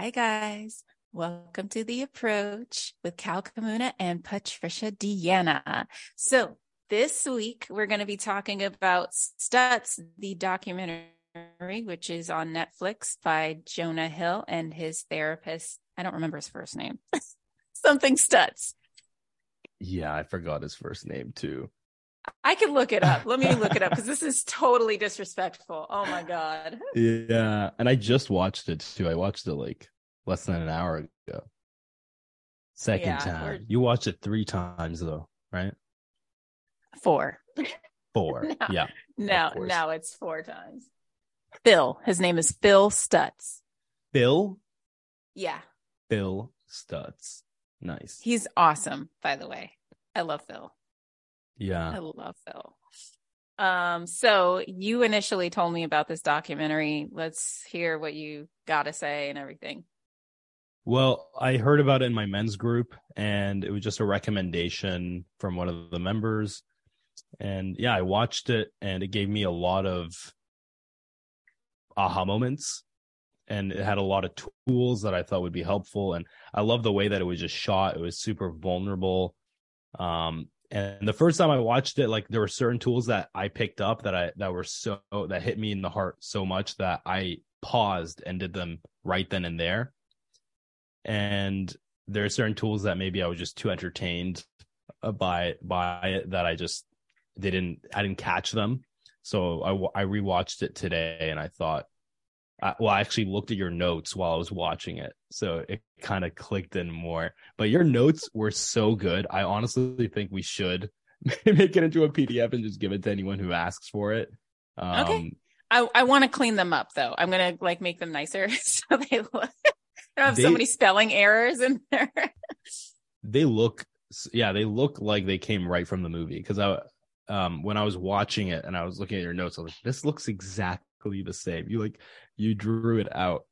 Hi, guys. Welcome to The Approach with Kal Kamuna and Patricia Deanna. So, this week we're going to be talking about Stutz, the documentary, which is on Netflix by Jonah Hill and his therapist. I don't remember his first name. Something Stutz. Yeah, I forgot his first name too. I can look it up. Let me look it up because this is totally disrespectful. Oh my god. Yeah, and I just watched it too. I watched it like less than an hour ago. Second Yeah, time. we're- You watched it three times though, right? Four. Four. No. Yeah. No, course. no, it's four times. Phil. His name is Phil Stutz. Phil. Yeah. Phil Stutz. Nice. He's awesome, by the way. I love Phil. I love Phil. Um, so you initially told me about this documentary. Let's hear what you got to say and everything. Well, I heard about it in my men's group, and it was just a recommendation from one of the members. And yeah, I watched it, and it gave me a lot of aha moments. And it had a lot of tools that I thought would be helpful. And I love the way that it was just shot. It was super vulnerable. Um, and the first time I watched it, like there were certain tools that I picked up that I that were so that hit me in the heart so much that I paused and did them right then and there and there are certain tools that maybe I was just too entertained by by it that I just they didn't I didn't catch them. So I I rewatched it today and I thought, I, well, I actually looked at your notes while I was watching it, so it kind of clicked in more. But your notes were so good. I honestly think we should make it into a PDF and just give it to anyone who asks for it. Um, Okay. I, I want to clean them up though. I'm gonna like make them nicer so they look. I don't have so many spelling errors in there. they look yeah they look like they came right from the movie because i um when i was watching it and i was looking at your notes i was like this looks exactly the same you like you drew it out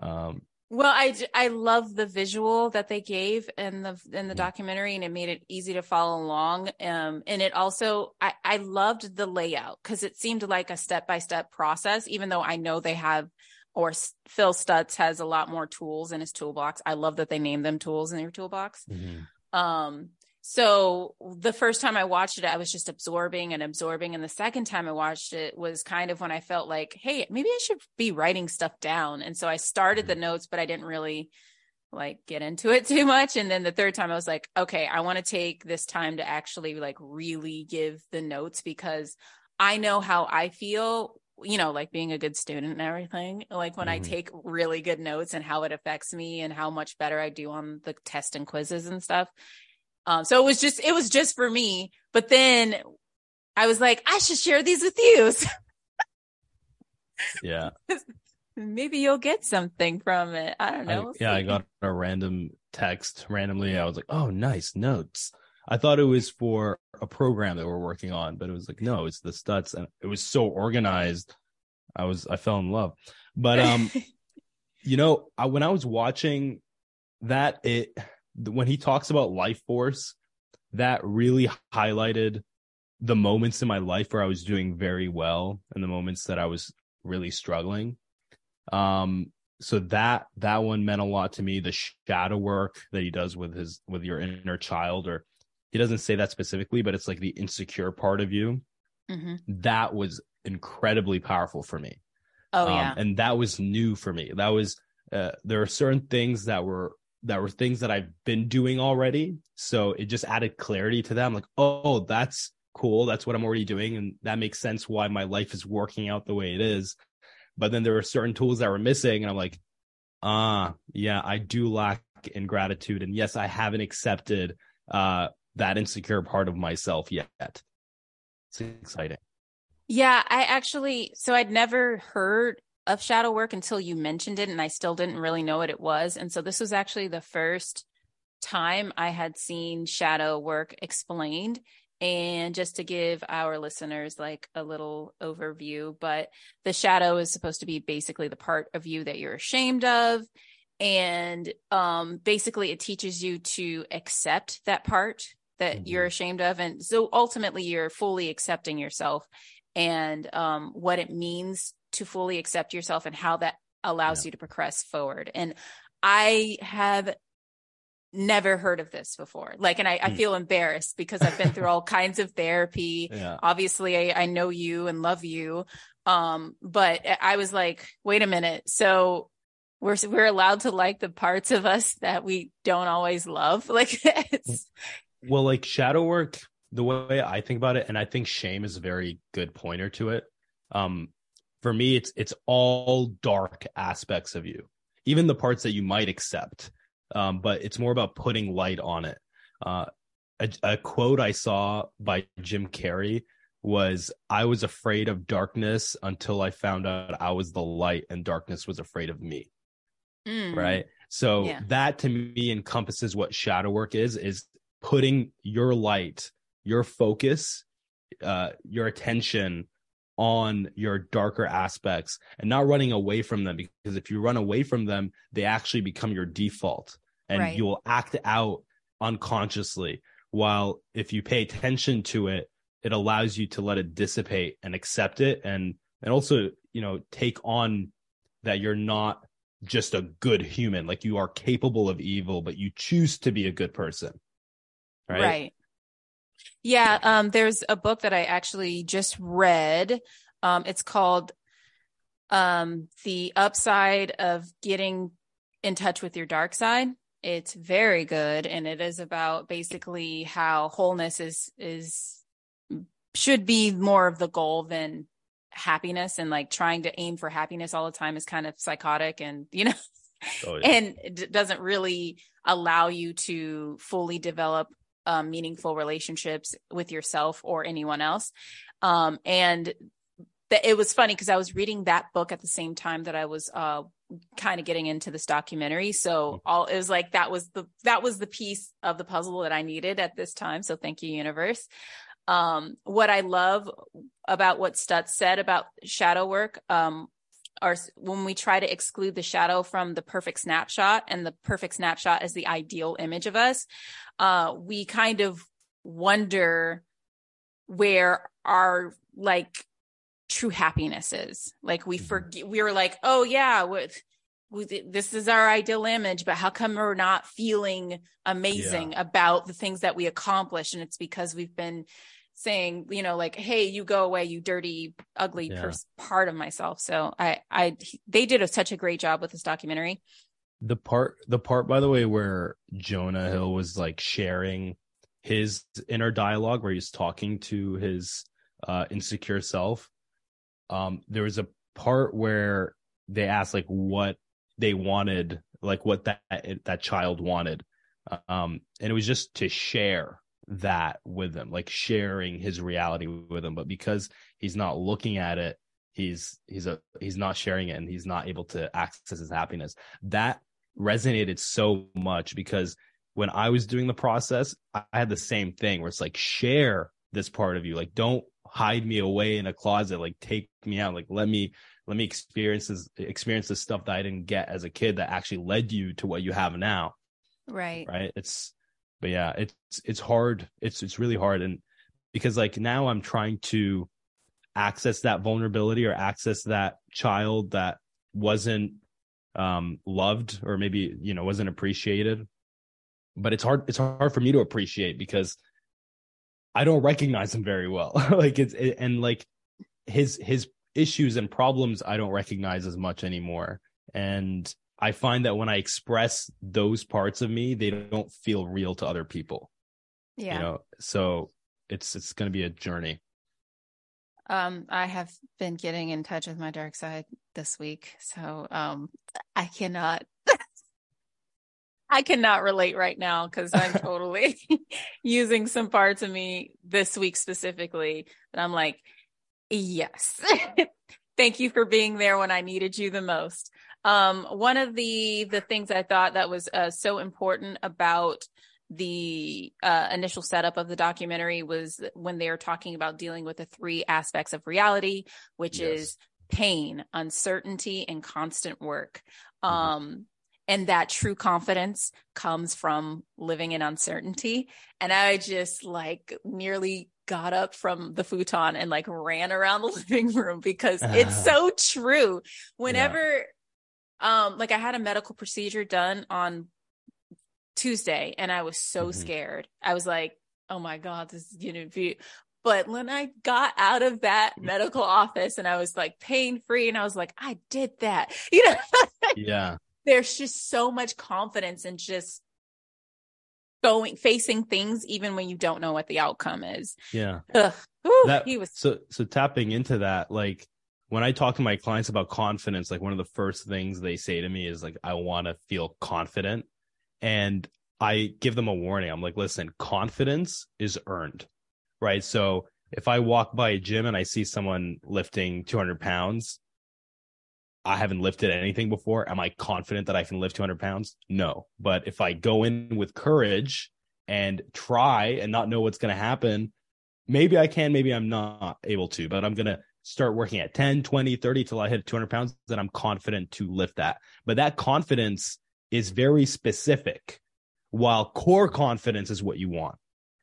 um Well, I love the visual that they gave in the in the documentary, and it made it easy to follow along. Um, and it also I I loved the layout because it seemed like a step by step process. Even though I know they have, or Phil Stutz has a lot more tools in his toolbox. I love that they named them tools in their toolbox. Um, so the first time I watched it, I was just absorbing and absorbing. And the second time I watched it was kind of when I felt like, hey, maybe I should be writing stuff down. And so I started the notes, but I didn't really like get into it too much. And then the third time I was like, okay, I want to take this time to actually like really give the notes because I know how I feel, you know, like being a good student and everything. Like when I Mhm. take really good notes and how it affects me and how much better I do on the test and quizzes and stuff. Um, so it was just, it was just for me. But then I was like, I should share these with you. Yeah maybe you'll get something from it. I don't I, know. We'll yeah i got a random text randomly i was like oh nice notes i thought it was for a program that we're working on but it was like no it's the Stutz and it was so organized i was i fell in love but um you know I, when i was watching that it when he talks about life force that really highlighted the moments in my life where i was doing very well and the moments that i was really struggling. Um so that that one meant a lot to me. The shadow work that he does with his with your inner child or he doesn't say that specifically but it's like the insecure part of you. Mhm. that was incredibly powerful for me. Oh um, yeah. and that was new for me. That was uh, there are certain things that were that were things that i've been doing already. So it just added clarity to that. I'm like oh that's cool. That's what i'm already doing. And that makes sense why my life is working out the way it is. But then there were certain tools that were missing and i'm like ah yeah i do lack in gratitude. And yes i haven't accepted uh that insecure part of myself yet. It's exciting. Yeah, I actually, so I'd never heard of shadow work until you mentioned it, and I still didn't really know what it was. And so this was actually the first time I had seen shadow work explained. And just to give our listeners like a little overview, but the shadow is supposed to be basically the part of you that you're ashamed of. And um, basically, it teaches you to accept that part that Mhm. you're ashamed of. And so ultimately, you're fully accepting yourself and um, what it means to fully accept yourself and how that allows yeah. you to progress forward. And I have never heard of this before. Like, and I, I hmm. feel embarrassed because I've been through all kinds of therapy. Yeah. Obviously, I, I know you and love you. Um, but I was like, wait a minute. So we're we're allowed to like the parts of us that we don't always love. Like it's well, like shadow work, the way I think about it, and I think shame is a very good pointer to it. Um, for me, it's it's all dark aspects of you, even the parts that you might accept. Um, but it's more about putting light on it. Uh, a, a quote I saw by Jim Carrey was I was afraid of darkness until I found out I was the light and darkness was afraid of me. Mm. Right. So yeah. that to me encompasses what shadow work is, is putting your light, your focus, uh, your attention on your darker aspects and not running away from them because if you run away from them they actually become your default and right. you will act out unconsciously. While if you pay attention to it it allows you to let it dissipate and accept it and and also you know take on that you're not just a good human. Like you are capable of evil but you choose to be a good person. Right? Right yeah um there's a book that i actually just read um it's called um the upside of getting in touch with your dark side it's very good and it is about basically how wholeness is is should be more of the goal than happiness and like trying to aim for happiness all the time is kind of psychotic and you know oh, yeah. and it doesn't really allow you to fully develop um, meaningful relationships with yourself or anyone else. Um, and th- it was funny because i was reading that book at the same time that i was uh, kind of getting into this documentary. So all it was like that was the that was the piece of the puzzle that i needed at this time. So thank you universe. Um, what I love about what Stutz said about shadow work, um, are when we try to exclude the shadow from the perfect snapshot and the perfect snapshot is the ideal image of us, uh, we kind of wonder where our like true happiness is. Like we mm-hmm. forget, we were like, oh yeah, with this is our ideal image, but how come we're not feeling amazing yeah. about the things that we accomplish? And it's because we've been saying, you know, like, hey, you go away, you dirty, ugly yeah. pers- part of myself. So I, I, they did a, such a great job with this documentary. The part, the part, by the way, where Jonah Hill was like sharing his inner dialogue, where he's talking to his uh, insecure self. Um, there was a part where they asked like what they wanted, like what that that child wanted, um, and it was just to share that with him, like sharing his reality with him. But because he's not looking at it, he's he's a he's not sharing it and he's not able to access his happiness. That resonated so much because when I was doing the process, I had the same thing where it's like share this part of you. Like don't hide me away in a closet. Like take me out. Like let me let me experience this experience the stuff that I didn't get as a kid that actually led you to what you have now. Right. Right. It's but yeah, it's it's hard. It's it's really hard, and because like now I'm trying to access that vulnerability or access that child that wasn't um loved or maybe you know wasn't appreciated. But it's hard it's hard for me to appreciate because i don't recognize him very well. Like it's it, and like his his issues and problems i don't recognize as much anymore. And I find that when I express those parts of me, they don't feel real to other people. Yeah. You know, so it's it's going to be a journey. Um, I have been getting in touch with my dark side this week, so um, I cannot. I cannot relate right now because I'm totally using some parts of me this week specifically. And I'm like, yes, thank you for being there when I needed you the most. Um, one of the the things I thought that was uh, so important about the uh, initial setup of the documentary was when they are talking about dealing with the three aspects of reality, which yes. is pain, uncertainty, and constant work. Mm-hmm. Um, and that true confidence comes from living in uncertainty. And I just like nearly got up from the futon and like ran around the living room because it's so true. Whenever Um, like I had a medical procedure done on Tuesday and I was so Mhm. scared. I was like, oh my God, this is gonna be but when I got out of that medical office and I was like pain free and I was like, I did that. You know, Yeah. there's just so much confidence in just going facing things even when you don't know what the outcome is. Yeah. Ugh. Whew, That- he was So so tapping into that, like when I talk to my clients about confidence, like one of the first things they say to me is like, I want to feel confident. And I give them a warning. I'm like, listen, confidence is earned. Right. So if I walk by a gym and I see someone lifting 200 pounds, I haven't lifted anything before. Am I confident that I can lift 200 pounds? No. But if I go in with courage and try and not know what's going to happen, maybe I can, maybe I'm not able to, but I'm going to start working at 10, 20, 30 till I hit 200 pounds. Then I'm confident to lift that. But that confidence is very specific, while core confidence is what you want.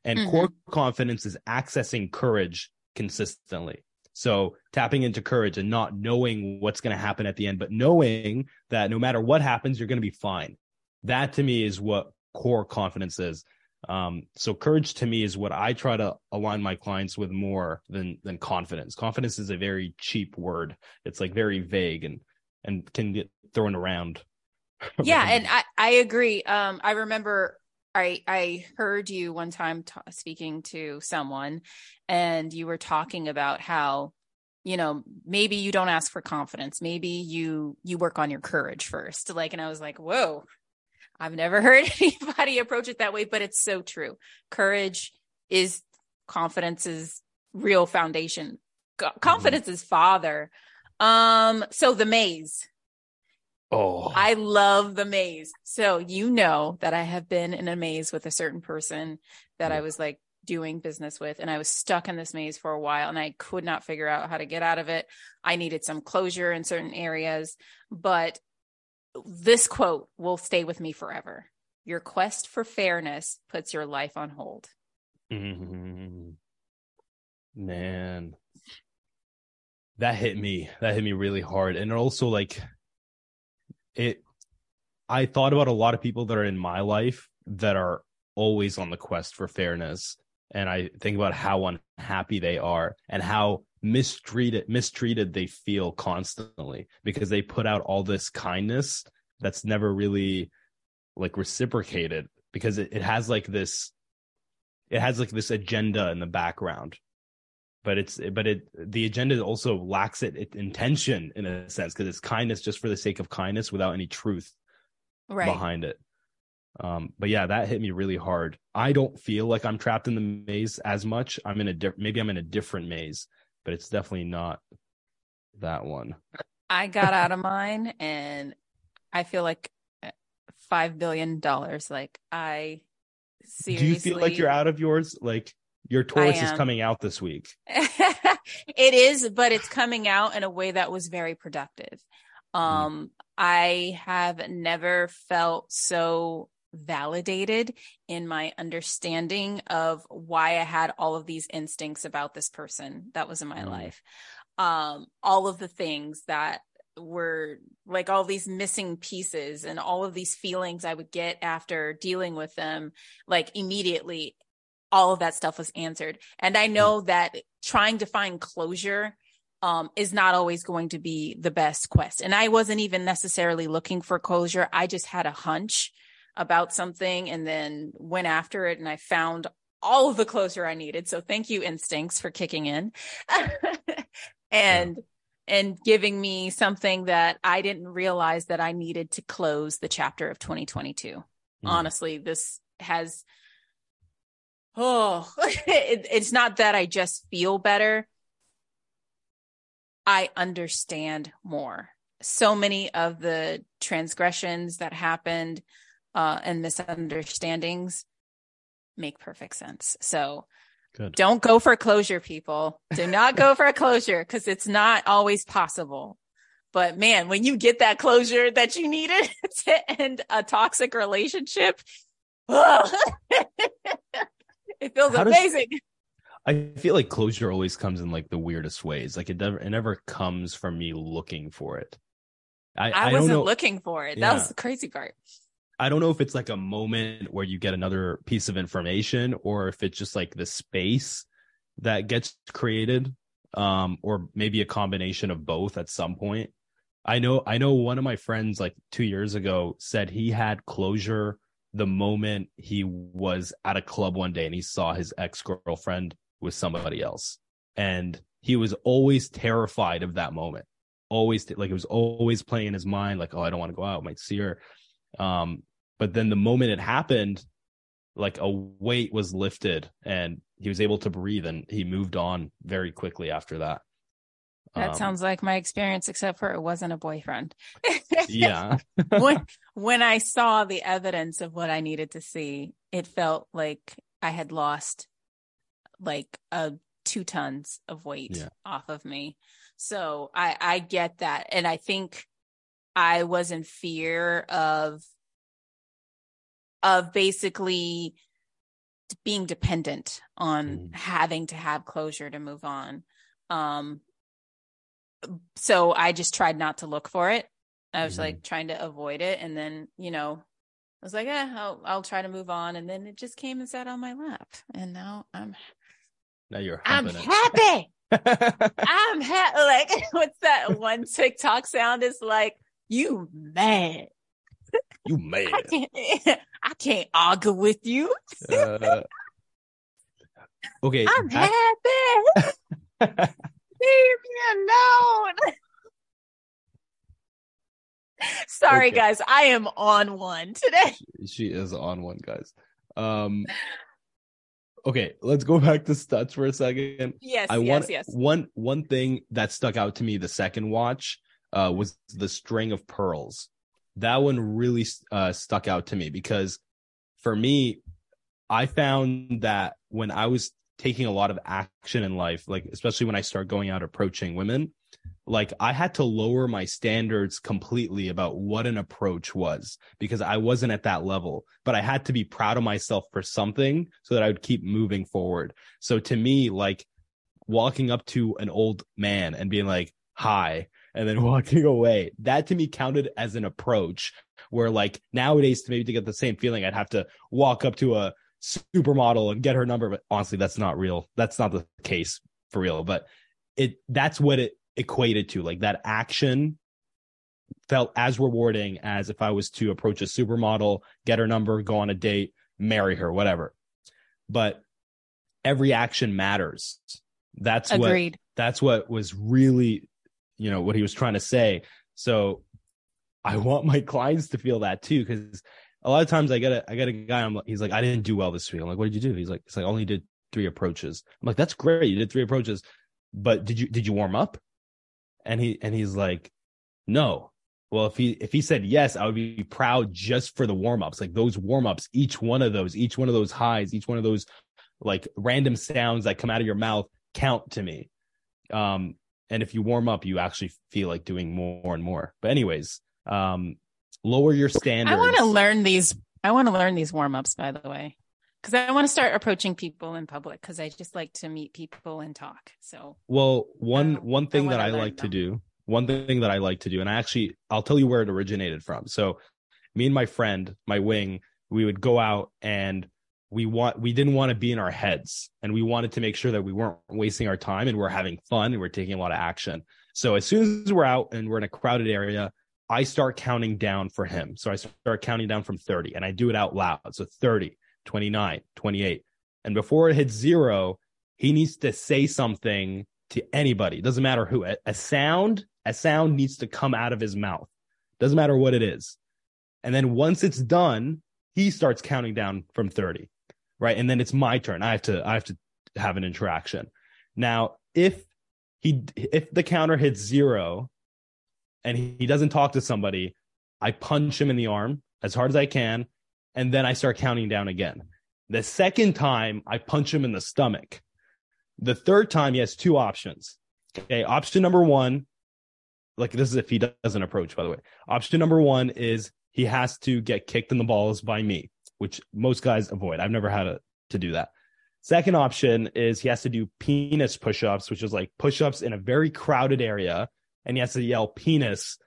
And Mhm. core confidence is accessing courage consistently. So tapping into courage and not knowing what's going to happen at the end, but knowing that no matter what happens, you're going to be fine. That to me is what core confidence is. Um, so courage to me is what I try to align my clients with more than than confidence. Confidence is a very cheap word. It's like very vague and and can get thrown around. yeah and i i agree um i remember i i heard you one time t- speaking to someone and you were talking about how you know maybe you don't ask for confidence maybe you you work on your courage first like and i was like whoa i've never heard anybody approach it that way but it's so true. Courage is confidence's real foundation. Co- confidence is father. Um so the maze. Oh, I love the maze. So you know that I have been in a maze with a certain person that I was like doing business with and I was stuck in this maze for a while and I could not figure out how to get out of it. I needed some closure in certain areas, but this quote will stay with me forever. Your quest for fairness puts your life on hold. Mhm. man, that hit me. That hit me really hard, and also like it. I thought about a lot of people that are in my life that are always on the quest for fairness, and I think about how unhappy they are and how mistreated mistreated they feel constantly because they put out all this kindness that's never really like reciprocated because it, it has like this it has like this agenda in the background. But it's but it the agenda also lacks it, it intention in a sense because it's kindness just for the sake of kindness without any truth Right. behind it. Um but yeah that hit me really hard. I don't feel like i'm trapped in the maze as much. I'm in a different maybe i'm in a different maze but it's definitely not that one. I got out of mine and I feel like uh, 5 billion dollars. Like I seriously do you feel like you're out of yours? Like your taurus is coming out this week. It is, but it's coming out in a way that was very productive. Mm. Um, I have never felt so validated in my understanding of why I had all of these instincts about this person that was in my Mm. life. Um, all of the things that were like all these missing pieces and all of these feelings I would get after dealing with them, like immediately all of that stuff was answered. And I know that trying to find closure um, is not always going to be the best quest. And I wasn't even necessarily looking for closure. I just had a hunch about something and then went after it and I found all of the closure I needed. So thank you, instincts, for kicking in. and and giving me something that I didn't realize that I needed to close the chapter of 2022 Mm. honestly this has oh it, it's not that i just feel better i understand more so many of the transgressions that happened uh and misunderstandings make perfect sense so Good. don't go for closure people do not go for a closure because it's not always possible but man, when you get that closure that you needed to end a toxic relationship, ugh, it feels How does- amazing. I feel like closure always comes in like the weirdest ways. Like it never, it never comes from me looking for it. I, I, I wasn't know. looking for it. Yeah. That was the crazy part. I don't know if it's like a moment where you get another piece of information or if it's just like the space that gets created um or maybe a combination of both at some point. I know I know one of my friends like 2 years ago said he had closure the moment he was at a club one day and he saw his ex-girlfriend with somebody else and he was always terrified of that moment. Always like it was always playing in his mind like oh I don't want to go out, I might see her. Um but then the moment it happened like a weight was lifted and he was able to breathe and he moved on very quickly after that That Um, sounds like my experience, except for it wasn't a boyfriend. yeah when when I saw the evidence of what I needed to see, it felt like I had lost like a two tons of weight Yeah. off of me. So I I get that, and I think I was in fear of of basically being dependent on Mhm. having to have closure to move on. Um so I just tried not to look for it. I was Mhm. like trying to avoid it and then, you know, I was like, eh, I'll I'll try to move on and then it just came and sat on my lap and now I'm now you're I'm humping happy. I'm happy. Like what's that one TikTok sound is like you mad. You mad? I can't I can't argue with you. uh, okay I'm happy. Leave me alone. Sorry, Okay. guys. I am on one today. she is on one guys um okay let's go back to Stutz for a second Yes, I yes, want yes. one one thing that stuck out to me the second watch uh, was the string of pearls. That one really uh, stuck out to me because for me, I found that when I was taking a lot of action in life, like especially when I start going out approaching women, like I had to lower my standards completely about what an approach was because I wasn't at that level, but I had to be proud of myself for something so that I would keep moving forward. So to me, like walking up to an old man and being like, hi, and then walking away, that to me counted as an approach where like nowadays to maybe to get the same feeling, I'd have to walk up to a supermodel and get her number. But honestly, that's not real. That's not the case for real. But it, that's what it equated to. Like that action felt as rewarding as if I was to approach a supermodel, get her number, go on a date, marry her, whatever. But every action matters. That's what that's what was really you know what he was trying to say. So i want my clients to feel that too because a lot of times i get a i get a guy i'm he's like i didn't do well this week. I'm like what did you do? He's like it's like I only did three approaches. I'm like that's great you did three approaches but did you did you warm up? And he and he's like no. Well if he if he said yes i would be proud just for the warm-ups like those warm-ups each one of those each one of those highs each one of those like random sounds that come out of your mouth count to me. Um and if you warm up you actually feel like doing more and more but anyways um lower your standards I want to learn these. I want to learn these warm ups, by the way, because I want to start approaching people in public because I just like to meet people and talk. So well one I- one I thing that i like to do one thing that i like to do and i actually i'll tell you where it originated from so me and my friend my wing we would go out and we want we didn't want to be in our heads and we wanted to make sure that we weren't wasting our time and we're having fun and we're taking a lot of action. So as soon as we're out and we're in a crowded area i start counting down for him. So i start counting down from 30 and i do it out loud. So 30 29 28 and before it hits zero he needs to say something to anybody. It doesn't matter who. A, a sound a sound needs to come out of his mouth. Doesn't matter what it is. And then once it's done he starts counting down from 30 right? And then it's my turn. I have to i have to have an interaction. Now if he if the counter hits zero and he, doesn't talk to somebody i punch him in the arm as hard as i can and then i start counting down again. The second time i punch him in the stomach. The third time he has two options. Okay option number one like this is if he doesn't approach by the way. Option number one is he has to get kicked in the balls by me which most guys avoid i've never had a, to do that second option is he has to do penis push-ups which is like push-ups in a very crowded area and he has to yell penis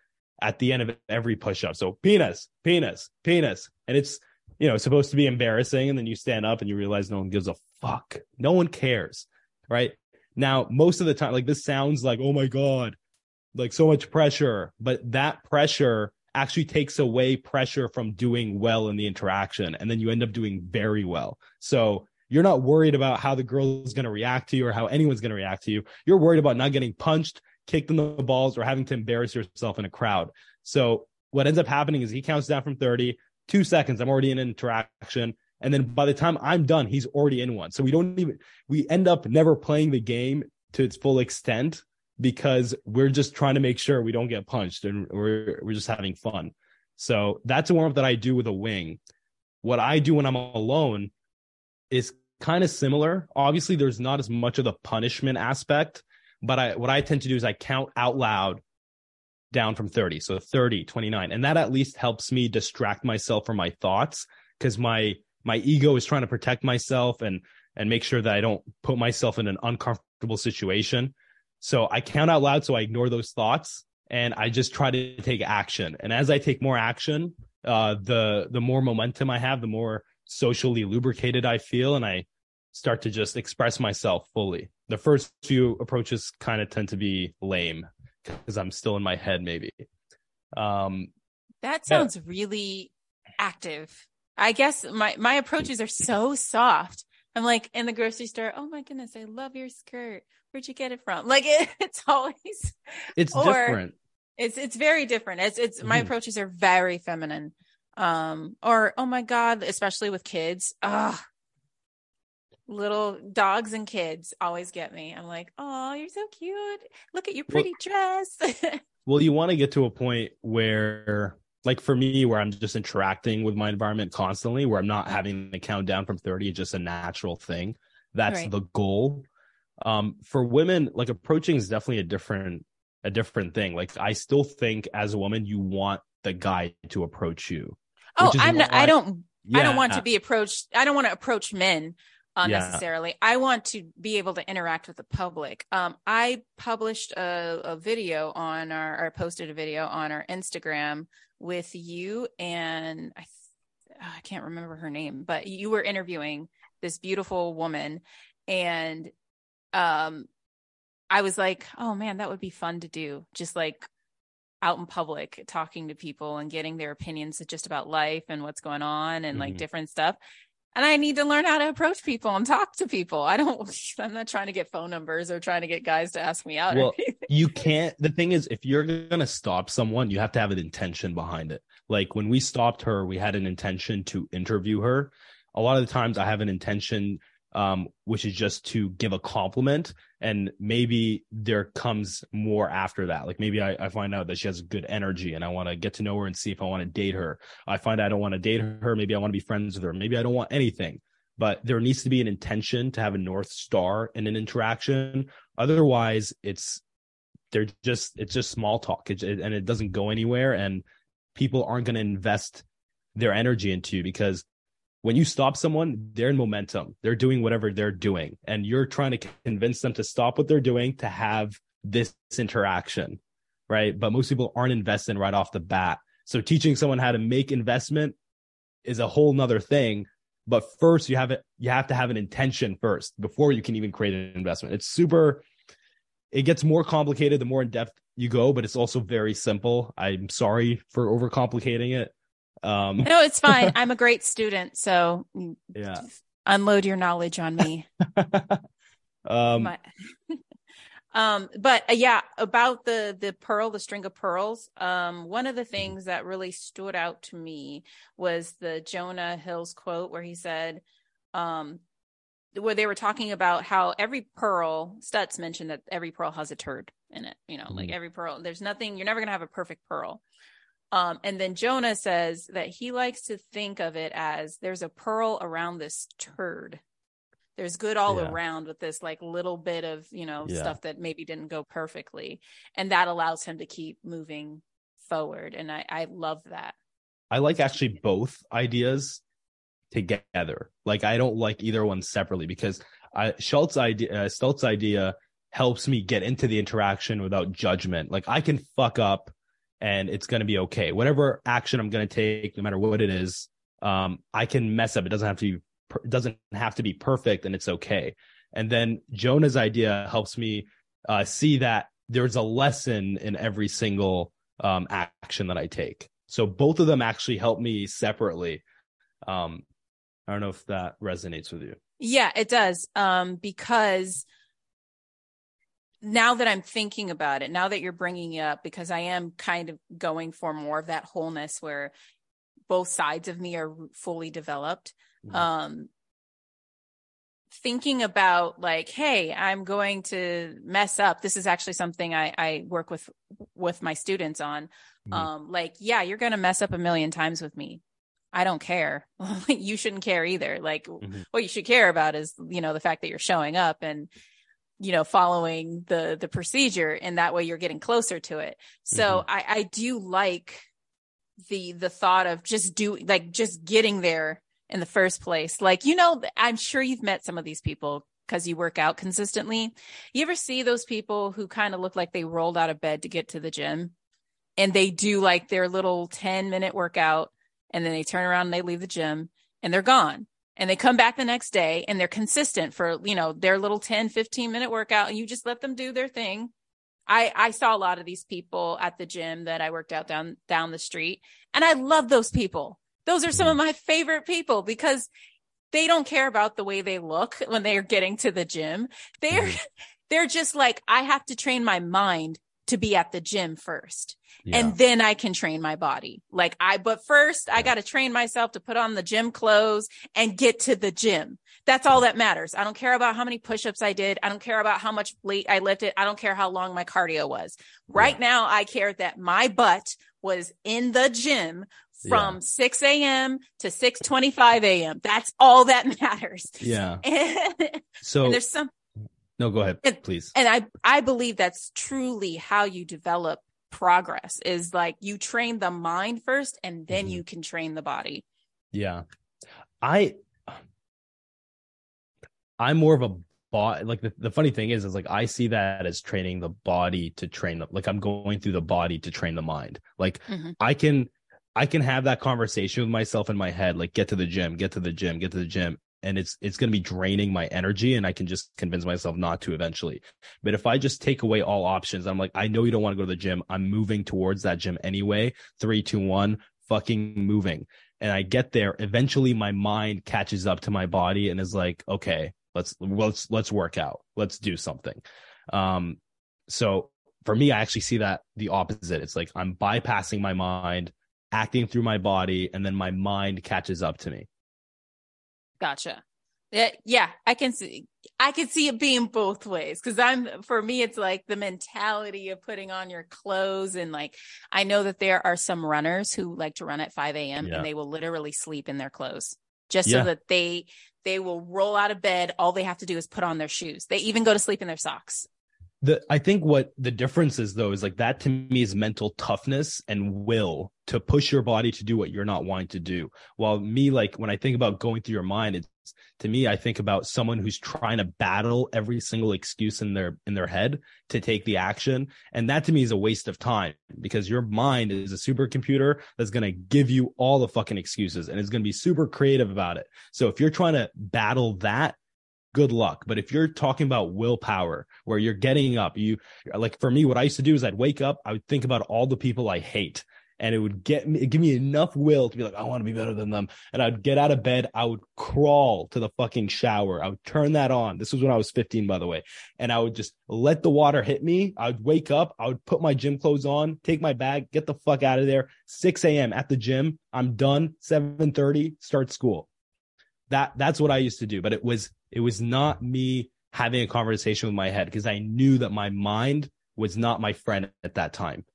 at the end of every push up. So penis, penis, penis. And it's, you know, supposed to be embarrassing. And then you stand up and you realize no one gives a fuck. No one cares. Right. Now, most of the time, like this sounds like, oh my God, like so much pressure. But that pressure actually takes away pressure from doing well in the interaction. And then you end up doing very well. So you're not worried about how the girl is going to react to you or how anyone's going to react to you. You're worried about not getting punched, kicked in the balls, or having to embarrass yourself in a crowd. So what ends up happening is he counts down from 30, two seconds. I'm already in an interaction. And then by the time I'm done, he's already in one. So we don't even, we end up never playing the game to its full extent because we're just trying to make sure we don't get punched and we're, we're just having fun. So that's a warm up that I do with a wing. What I do when I'm alone is kind of similar. Obviously, there's not as much of the punishment aspect, but I what I tend to do is I count out loud down from 30. So 30, 29. And that at least helps me distract myself from my thoughts because my my ego is trying to protect myself and and make sure that I don't put myself in an uncomfortable situation. So I count out loud so I ignore those thoughts and I just try to take action. And as I take more action, uh, the the more momentum I have, the more socially lubricated I feel, and I start to just express myself fully. The first few approaches kind of tend to be lame because I'm still in my head, maybe. Um, that sounds yeah. really active. I guess my my approaches are so soft. I'm like in the grocery store. Oh my goodness, I love your skirt. Where'd you get it from? Like it, it's always it's different. It's it's very different. It's it's mm-hmm. my approaches are very feminine. Um, or oh my god, especially with kids. Ah, little dogs and kids always get me. I'm like, oh, you're so cute. Look at your pretty well, dress. well, you want to get to a point where, like for me, where I'm just interacting with my environment constantly, where I'm not having the count down from 30, it's just a natural thing. That's right. the goal. Um, for women, like approaching is definitely a different a different thing. Like I still think as a woman, you want the guy to approach you. Oh, I'm not, I don't yeah. I don't want to be approached. I don't want to approach men uh, yeah. necessarily. I want to be able to interact with the public. Um, I published a, a video on our, or posted a video on our Instagram with you and I, I can't remember her name, but you were interviewing this beautiful woman, and um, I was like, oh man, that would be fun to do. Just like out in public talking to people and getting their opinions just about life and what's going on and mm-hmm. like different stuff and I need to learn how to approach people and talk to people. I don't, I'm not trying to get phone numbers or trying to get guys to ask me out. Well, you can't. The thing is, if you're going to stop someone, you have to have an intention behind it. Like when we stopped her, we had an intention to interview her. A lot of the times I have an intention um, which is just to give a compliment. And maybe there comes more after that. Like maybe I, I find out that she has good energy and I want to get to know her and see if I want to date her. I find I don't want to date her. Maybe I want to be friends with her. Maybe I don't want anything. But there needs to be an intention to have a North Star in an interaction. Otherwise, it's they're just it's just small talk it, and it doesn't go anywhere and people aren't going to invest their energy into you because when you stop someone, they're in momentum. They're doing whatever they're doing. And you're trying to convince them to stop what they're doing to have this interaction. Right. But most people aren't investing right off the bat. So teaching someone how to make investment is a whole nother thing. But first you have it, you have to have an intention first before you can even create an investment. It's super, it gets more complicated the more in depth you go, but it's also very simple. I'm sorry for overcomplicating it. Um, no, it's fine. I'm a great student, so yeah, unload your knowledge on me. um, My, um, but uh, yeah, about the the pearl, the string of pearls. Um, one of the things that really stood out to me was the Jonah Hill's quote where he said, um, where they were talking about how every pearl Stutz mentioned that every pearl has a turd in it you know like mm-hmm. every pearl there's nothing you're never going to have a perfect pearl um, and then Jonah says that he likes to think of it as there's a pearl around this turd. There's good all yeah. around with this like little bit of, you know, yeah. stuff that maybe didn't go perfectly. And that allows him to keep moving forward. And I, I love that. I like actually both ideas together. Like I don't like either one separately because I Schultz idea uh, Stutz's idea helps me get into the interaction without judgment. Like I can fuck up and it's going to be okay. Whatever action I'm going to take, no matter what it is, um, I can mess up. It doesn't have to be, it doesn't have to be perfect and it's okay. And then Jonah's idea helps me uh, see that there's a lesson in every single um, action that I take. So both of them actually help me separately. Um, I don't know if that resonates with you. Yeah, it does. Um, because now that I'm thinking about it, now that you're bringing it up, because I am kind of going for more of that wholeness where both sides of me are fully developed. Mm-hmm. Um, thinking about like, hey, I'm going to mess up. This is actually something I, I work with with my students on. Mm-hmm. Um, like, yeah, you're gonna mess up a million times with me. I don't care. you shouldn't care either. Like mm-hmm. what you should care about is, you know, the fact that you're showing up and, you know, following the, the procedure and that way you're getting closer to it. So mm-hmm. I, I do like the, the thought of just do like just getting there in the first place. Like, you know, I'm sure you've met some of these people because you work out consistently. You ever see those people who kind of look like they rolled out of bed to get to the gym and they do like their little 10 minute workout and then they turn around and they leave the gym and they're gone and they come back the next day and they're consistent for you know their little 10 15 minute workout and you just let them do their thing. I i saw a lot of these people at the gym that i worked out down down the street and i love those people. Those are some of my favorite people because they don't care about the way they look when they're getting to the gym. They're mm-hmm. they're just like i have to train my mind to be at the gym first yeah. and then I can train my body. Like I, but first I got to train myself to put on the gym clothes and get to the gym. That's all that matters. I don't care about how many push-ups I did. I don't care about how much weight I lifted. I don't care how long my cardio was. Right yeah. now, I care that my butt was in the gym from yeah. 6 a.m. to 6:25 a.m. That's all that matters. Yeah. And, so and there's some. No, go ahead, and, please. And I I believe that's truly how you develop progress is like you train the mind first and then mm-hmm. you can train the body. Yeah. I I'm more of a bot like the, the funny thing is is like I see that as training the body to train the like I'm going through the body to train the mind. Like mm-hmm. I can I can have that conversation with myself in my head, like get to the gym, get to the gym, get to the gym and it's it's going to be draining my energy and i can just convince myself not to eventually. But if i just take away all options i'm like i know you don't want to go to the gym. I'm moving towards that gym anyway. Three two one fucking moving. And i get there eventually my mind catches up to my body and is like okay let's let's let's work out. Let's do something. Um so for me i actually see that the opposite. It's like i'm bypassing my mind acting through my body and then my mind catches up to me Gotcha. Yeah, yeah, I can see I can see it being both ways because I'm for me it's like the mentality of putting on your clothes and like I know that there are some runners who like to run at 5 a.m. Yeah. and they will literally sleep in their clothes just yeah. so that they they will roll out of bed. All they have to do is put on their shoes. They even go to sleep in their socks the I think what the difference is though is like that to me is mental toughness and will to push your body to do what you're not wanting to do. While me, like when I think about going through your mind, it's to me, I think about someone who's trying to battle every single excuse in their in their head to take the action. And that to me is a waste of time because your mind is a supercomputer that's gonna give you all the fucking excuses and it's gonna be super creative about it. So if you're trying to battle that, good luck. But if you're talking about willpower, where you're getting up, you like for me, what I used to do is I'd wake up, I would think about all the people I hate. And it would get me, give me enough will to be like, I want to be better than them. And I'd get out of bed. I would crawl to the fucking shower. I would turn that on. This was when I was 15, by the way. And I would just let the water hit me. I would wake up. I would put my gym clothes on, take my bag, get the fuck out of there. 6 a.m. at the gym. I'm done. 7:30, start school. That that's what I used to do. But it was it was not me having a conversation with my head because I knew that my mind was not my friend at that time.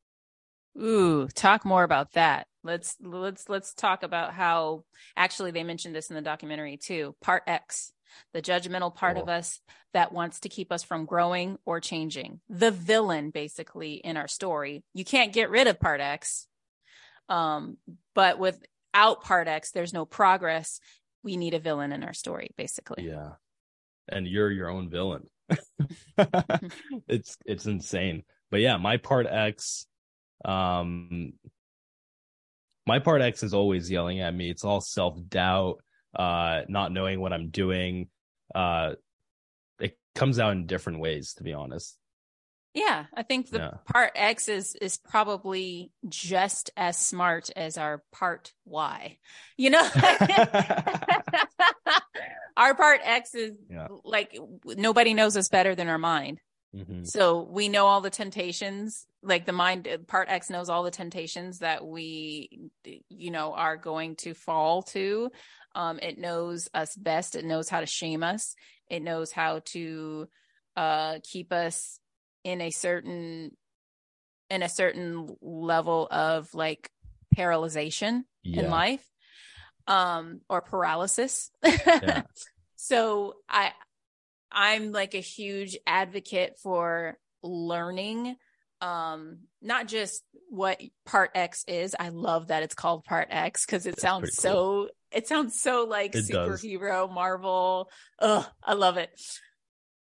Ooh, talk more about that. Let's let's let's talk about how actually they mentioned this in the documentary too. Part X, the judgmental part of us that wants to keep us from growing or changing. The villain basically in our story. You can't get rid of part X. Um, but without part X, there's no progress. We need a villain in our story, basically. Yeah and you're your own villain. it's it's insane. But yeah, my part X Um, my part X is always yelling at me. It's all self doubt, uh, not knowing what I'm doing. Uh, it comes out in different ways, to be honest. Yeah, I think the yeah. part X is is probably just as smart as our part Y. You know, our part X is yeah. like nobody knows us better than our mind. Mm-hmm. So we know all the temptations, like the mind part X knows all the temptations that we, you know, are going to fall to. Um, it knows us best. It knows how to shame us. It knows how to uh, keep us in a certain in a certain level of like paralyzation yeah. in life um or paralysis yeah. so i i'm like a huge advocate for learning um not just what part x is i love that it's called part x because it That's sounds so cool. it sounds so like it superhero does. marvel Ugh, i love it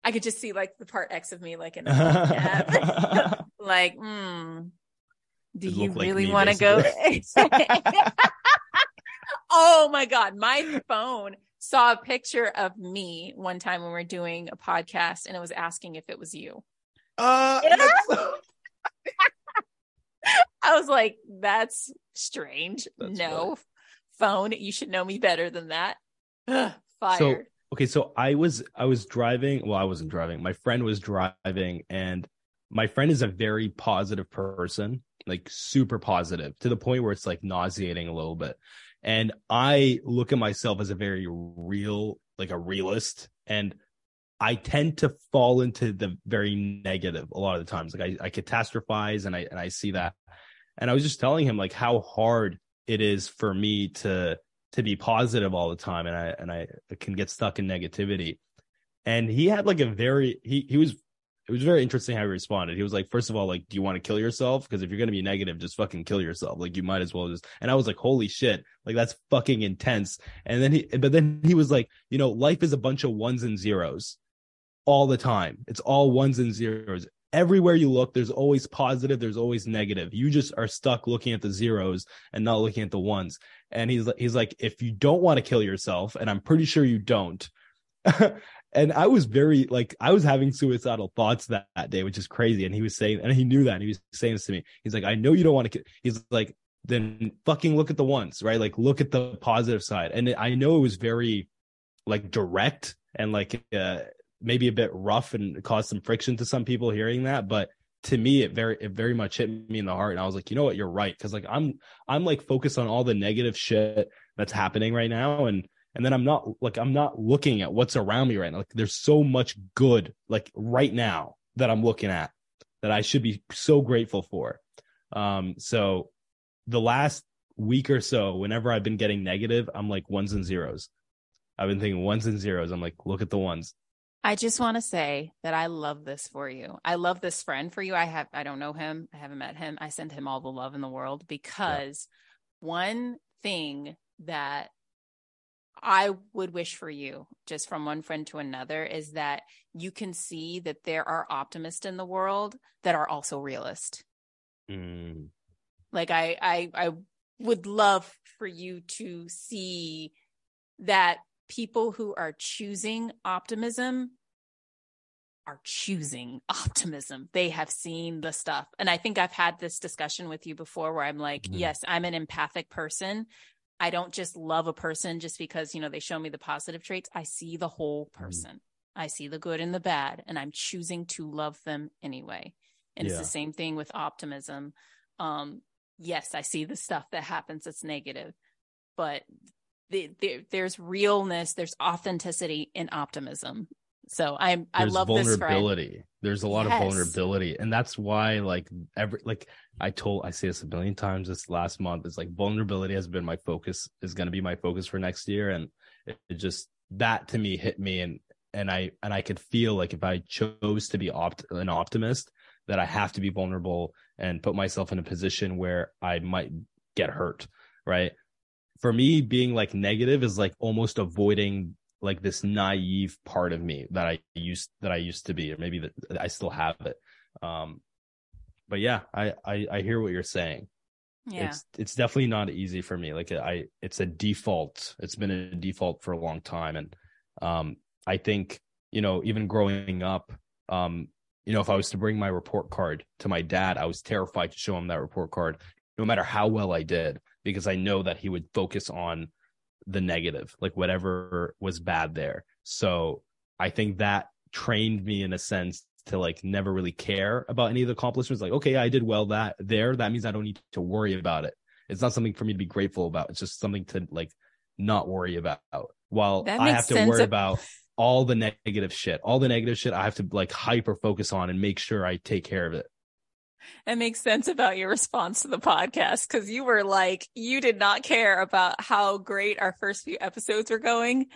I could just see like the part X of me, like in a like, hmm, do you really like want to go? oh my God. My phone saw a picture of me one time when we are doing a podcast and it was asking if it was you. Uh, I was like, that's strange. That's no, funny. phone, you should know me better than that. Ugh, fired. So okay so i was i was driving well i wasn't driving my friend was driving and my friend is a very positive person like super positive to the point where it's like nauseating a little bit. And i look at myself as a very real like a realist and i tend to fall into the very negative a lot of the times. Like i, I catastrophize and i and i see that. And i was just telling him like how hard it is for me to to be positive all the time and I and I can get stuck in negativity. And he had like a very he he was it was very interesting how he responded. He was like, first of all, like, do you want to kill yourself? Because if you're gonna be negative, just fucking kill yourself. Like, you might as well just. And I was like, holy shit, like that's fucking intense. And then he, but then he was like, you know, life is a bunch of ones and zeros, all the time. It's all ones and zeros everywhere you look, there's always positive, there's always negative. You just are stuck looking at the zeros and not looking at the ones. And he's he's like, if you don't want to kill yourself, and I'm pretty sure you don't. and I was very like I was having suicidal thoughts that, that day, which is crazy. And he was saying, and he knew that. And he was saying this to me. He's like, I know you don't want to. Kill. He's like, then fucking look at the ones, right? Like look at the positive side. And I know it was very like direct and like uh, maybe a bit rough and caused some friction to some people hearing that, but to me it very it very much hit me in the heart and I was like, you know what, you're right cuz like I'm I'm like focused on all the negative shit that's happening right now and and then I'm not like I'm not looking at what's around me right now. Like there's so much good like right now that I'm looking at that I should be so grateful for. Um so the last week or so whenever I've been getting negative, I'm like ones and zeros. I've been thinking ones and zeros. I'm like, look at the ones. I just want to say that I love this for you. I love this friend for you. I have I don't know him. I haven't met him. I send him all the love in the world because yeah. one thing that I would wish for you, just from one friend to another, is that you can see that there are optimists in the world that are also realist. Mm. Like I, I, I would love for you to see that people who are choosing optimism are choosing optimism. They have seen the stuff. And I think I've had this discussion with you before where I'm like, mm-hmm. yes, I'm an empathic person. I don't just love a person just because, you know, they show me the positive traits. I see the whole mm-hmm. person. Mm-hmm. I see the good and the bad, and I'm choosing to love them anyway. And yeah. it's the same thing with optimism. Um, yes, I see the stuff that happens that's negative, but the, the, there's realness, there's authenticity in optimism. So I'm I love vulnerability. There's a lot yes. of vulnerability, and that's why like every like I told I say this a million times this last month. is like vulnerability has been my focus is going to be my focus for next year, and it, it, just that to me hit me, and and I and I could feel like if I chose to be opt an optimist, that I have to be vulnerable and put myself in a position where I might get hurt, right? For me being like negative is like almost avoiding like this naive part of me that I used that I used to be, or maybe that I still have it. Um, but yeah, I, I I hear what you're saying. Yeah. It's it's definitely not easy for me. Like I it's a default. It's been a default for a long time. And um I think, you know, even growing up, um, you know, if I was to bring my report card to my dad, I was terrified to show him that report card, no matter how well I did, because I know that he would focus on the negative, like whatever was bad there. So I think that trained me in a sense to like never really care about any of the accomplishments. Like, okay, I did well that there. That means I don't need to worry about it. It's not something for me to be grateful about. It's just something to like not worry about. While I have to worry of- about all the negative shit, all the negative shit I have to like hyper focus on and make sure I take care of it it makes sense about your response to the podcast because you were like, you did not care about how great our first few episodes were going.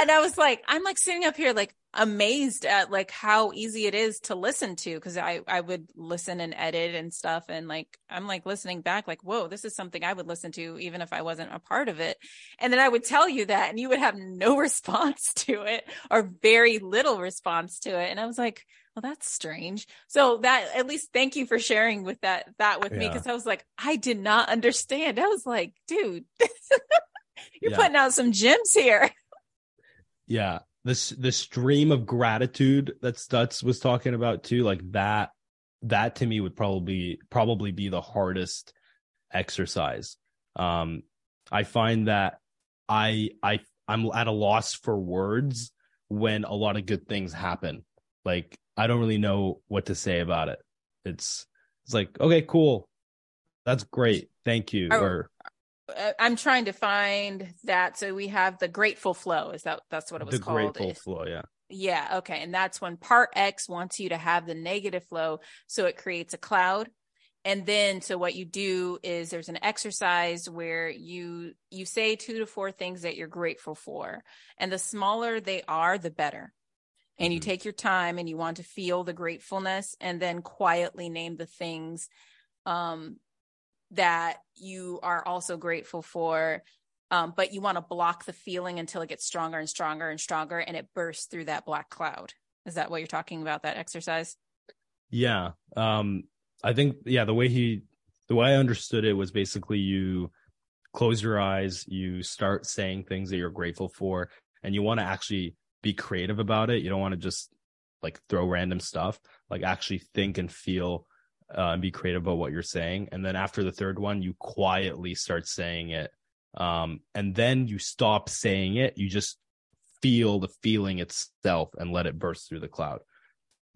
and I was like, I'm like sitting up here, like amazed at like how easy it is to listen to because I, I would listen and edit and stuff. And like, I'm like listening back, like, whoa, this is something I would listen to even if I wasn't a part of it. And then I would tell you that and you would have no response to it or very little response to it. And I was like, well that's strange. So that at least thank you for sharing with that that with yeah. me because i was like i did not understand. I was like dude you're yeah. putting out some gems here. Yeah. This the stream of gratitude that Stutz was talking about too like that that to me would probably probably be the hardest exercise. Um i find that i i i'm at a loss for words when a lot of good things happen. Like I don't really know what to say about it. It's it's like okay, cool, that's great, thank you. or uh, I'm trying to find that. So we have the grateful flow. Is that that's what it was the called? Grateful flow, yeah. Yeah. Okay. And that's when part X wants you to have the negative flow, so it creates a cloud. And then, so what you do is there's an exercise where you you say two to four things that you're grateful for, and the smaller they are, the better and you mm-hmm. take your time and you want to feel the gratefulness and then quietly name the things um, that you are also grateful for um, but you want to block the feeling until it gets stronger and stronger and stronger and it bursts through that black cloud is that what you're talking about that exercise yeah um, i think yeah the way he the way i understood it was basically you close your eyes you start saying things that you're grateful for and you want to actually be creative about it. You don't want to just like throw random stuff. Like actually think and feel uh, and be creative about what you're saying. And then after the third one, you quietly start saying it. Um, and then you stop saying it. You just feel the feeling itself and let it burst through the cloud.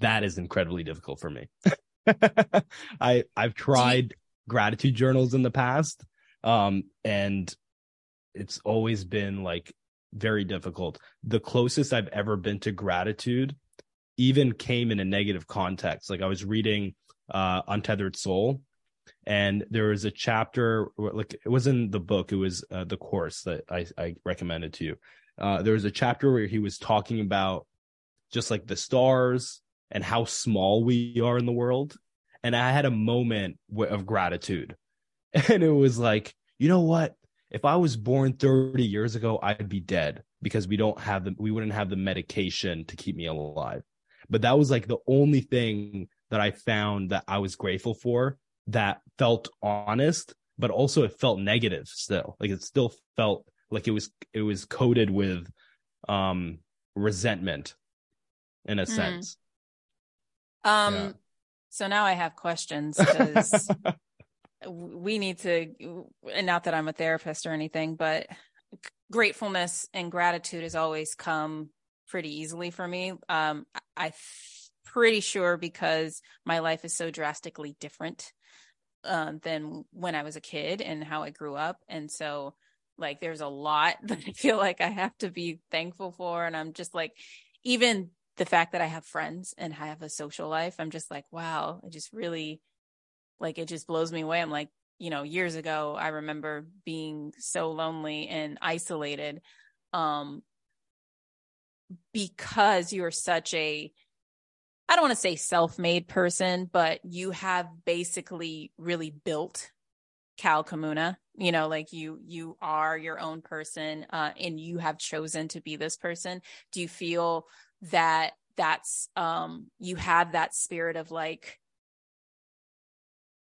That is incredibly difficult for me. I I've tried gratitude journals in the past. Um, and it's always been like very difficult. The closest I've ever been to gratitude even came in a negative context. Like I was reading uh Untethered Soul and there was a chapter like it was in the book it was uh, the course that I, I recommended to you uh, there was a chapter where he was talking about just like the stars and how small we are in the world and i had a moment of gratitude and it was like you know what if I was born 30 years ago, I'd be dead because we don't have the we wouldn't have the medication to keep me alive. But that was like the only thing that I found that I was grateful for that felt honest, but also it felt negative still. Like it still felt like it was it was coated with um resentment in a mm. sense. Um yeah. so now I have questions because we need to and not that i'm a therapist or anything but gratefulness and gratitude has always come pretty easily for me. Um i pretty sure because my life is so drastically different uh, than when i was a kid and how i grew up. And so like there's a lot that i feel like i have to be thankful for. And i'm just like even the fact that i have friends and I have a social life i'm just like wow i just really like it just blows me away. I'm like, you know, years ago, I remember being so lonely and isolated um, because you're such a, I don't want to say self made person, but you have basically really built Kal Kamuna. You know, like you, you are your own person uh, and you have chosen to be this person. Do you feel that that's, um, you have that spirit of like,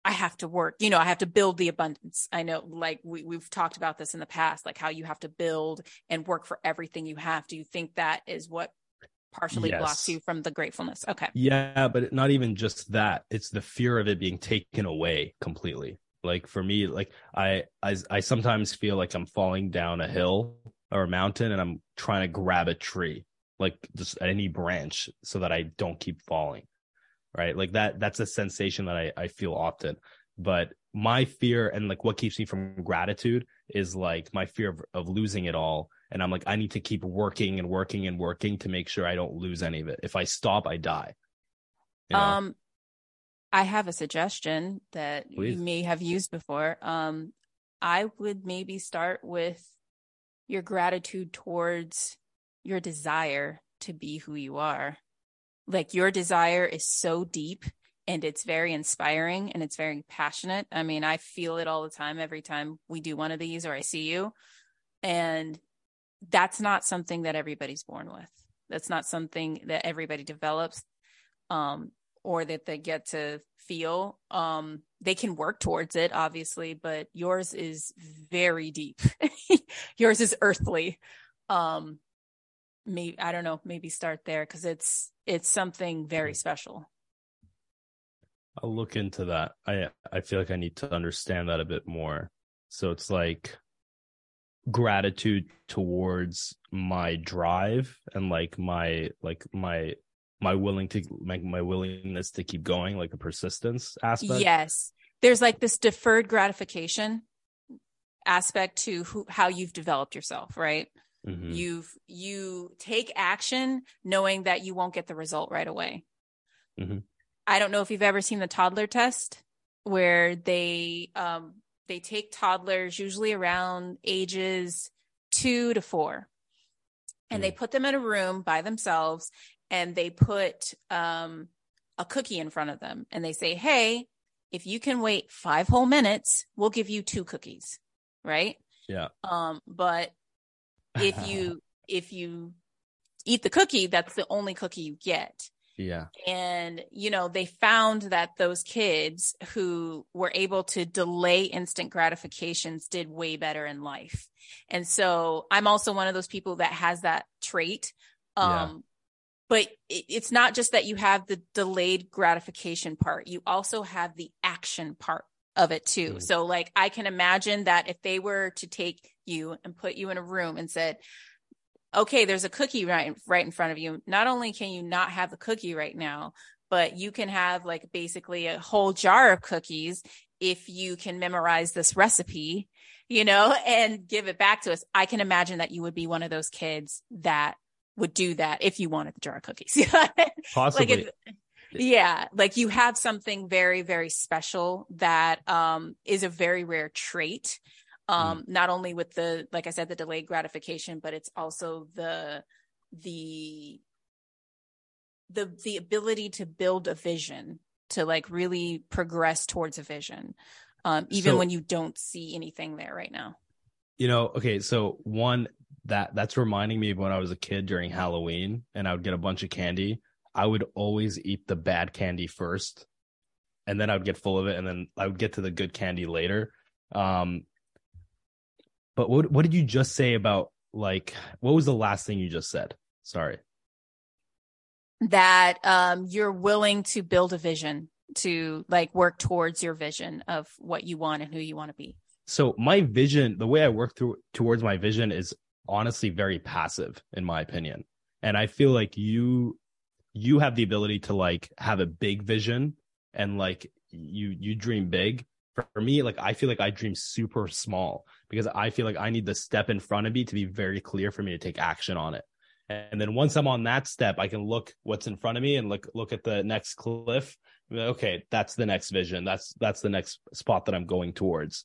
I have to work, you know, I have to build the abundance. I know like we, we've talked about this in the past, like how you have to build and work for everything you have. Do you think that is what partially yes. blocks you from the gratefulness? Okay. Yeah, but not even just that. It's the fear of it being taken away completely. Like for me, like I, I, I sometimes feel like I'm falling down a hill or a mountain and I'm trying to grab a tree, like just any branch so that I don't keep falling right? Like that that's a sensation that I, I feel often. But my fear and like what keeps me from gratitude is like my fear of, of losing it all. And I'm like, I need to keep working and working and working to make sure I don't lose any of it. If I stop, I die. You know? Um I have a suggestion that Please. you may have used before. Um I would maybe start with your gratitude towards your desire to be who you are like your desire is so deep and it's very inspiring and it's very passionate. I mean, I feel it all the time every time we do one of these or I see you. And that's not something that everybody's born with. That's not something that everybody develops um, or that they get to feel. Um, they can work towards it, obviously, but yours is very deep. yours is earthly. Um, maybe I don't know, maybe start there because it's it's something very hmm. special. I'll look into that. I I feel like I need to understand that a bit more. So it's like gratitude towards my drive and like my like my my willing to like my willingness to keep going like a persistence aspect yes there's like this deferred gratification aspect to who, how you've developed yourself right Mm-hmm. You've you take action knowing that you won't get the result right away. Mm-hmm. I don't know if you've ever seen the toddler test where they um they take toddlers usually around ages 2 to 4 and mm-hmm. they mm. put them in a room by themselves and they put um a cookie in front of them and they say, "Hey, if you can wait 5 whole minutes, we'll give you two cookies." Right? Yeah. Um but if you if you eat the cookie, that's the only cookie you get. Yeah. And, you know, they found that those kids who were able to delay instant gratifications did way better in life. And so I'm also one of those people that has that trait. Um, yeah. But it's not just that you have the delayed gratification part, you also have the action part of it too. Mm. So like I can imagine that if they were to take you and put you in a room and said, okay, there's a cookie right, right in front of you. Not only can you not have the cookie right now, but you can have like basically a whole jar of cookies if you can memorize this recipe, you know, and give it back to us. I can imagine that you would be one of those kids that would do that if you wanted the jar of cookies. Possibly. Like if, yeah like you have something very very special that um is a very rare trait um mm. not only with the like i said the delayed gratification but it's also the the the the ability to build a vision to like really progress towards a vision um even so, when you don't see anything there right now you know okay so one that that's reminding me of when i was a kid during halloween and i would get a bunch of candy I would always eat the bad candy first, and then I would get full of it, and then I would get to the good candy later. Um, but what what did you just say about like what was the last thing you just said? Sorry. That um, you're willing to build a vision to like work towards your vision of what you want and who you want to be. So my vision, the way I work through towards my vision is honestly very passive in my opinion. And I feel like you you have the ability to like have a big vision and like you you dream big. For me like i feel like i dream super small because i feel like i need the step in front of me to be very clear for me to take action on it. And then once i'm on that step i can look what's in front of me and look look at the next cliff. Okay that's the next vision. That's that's the next spot that i'm going towards.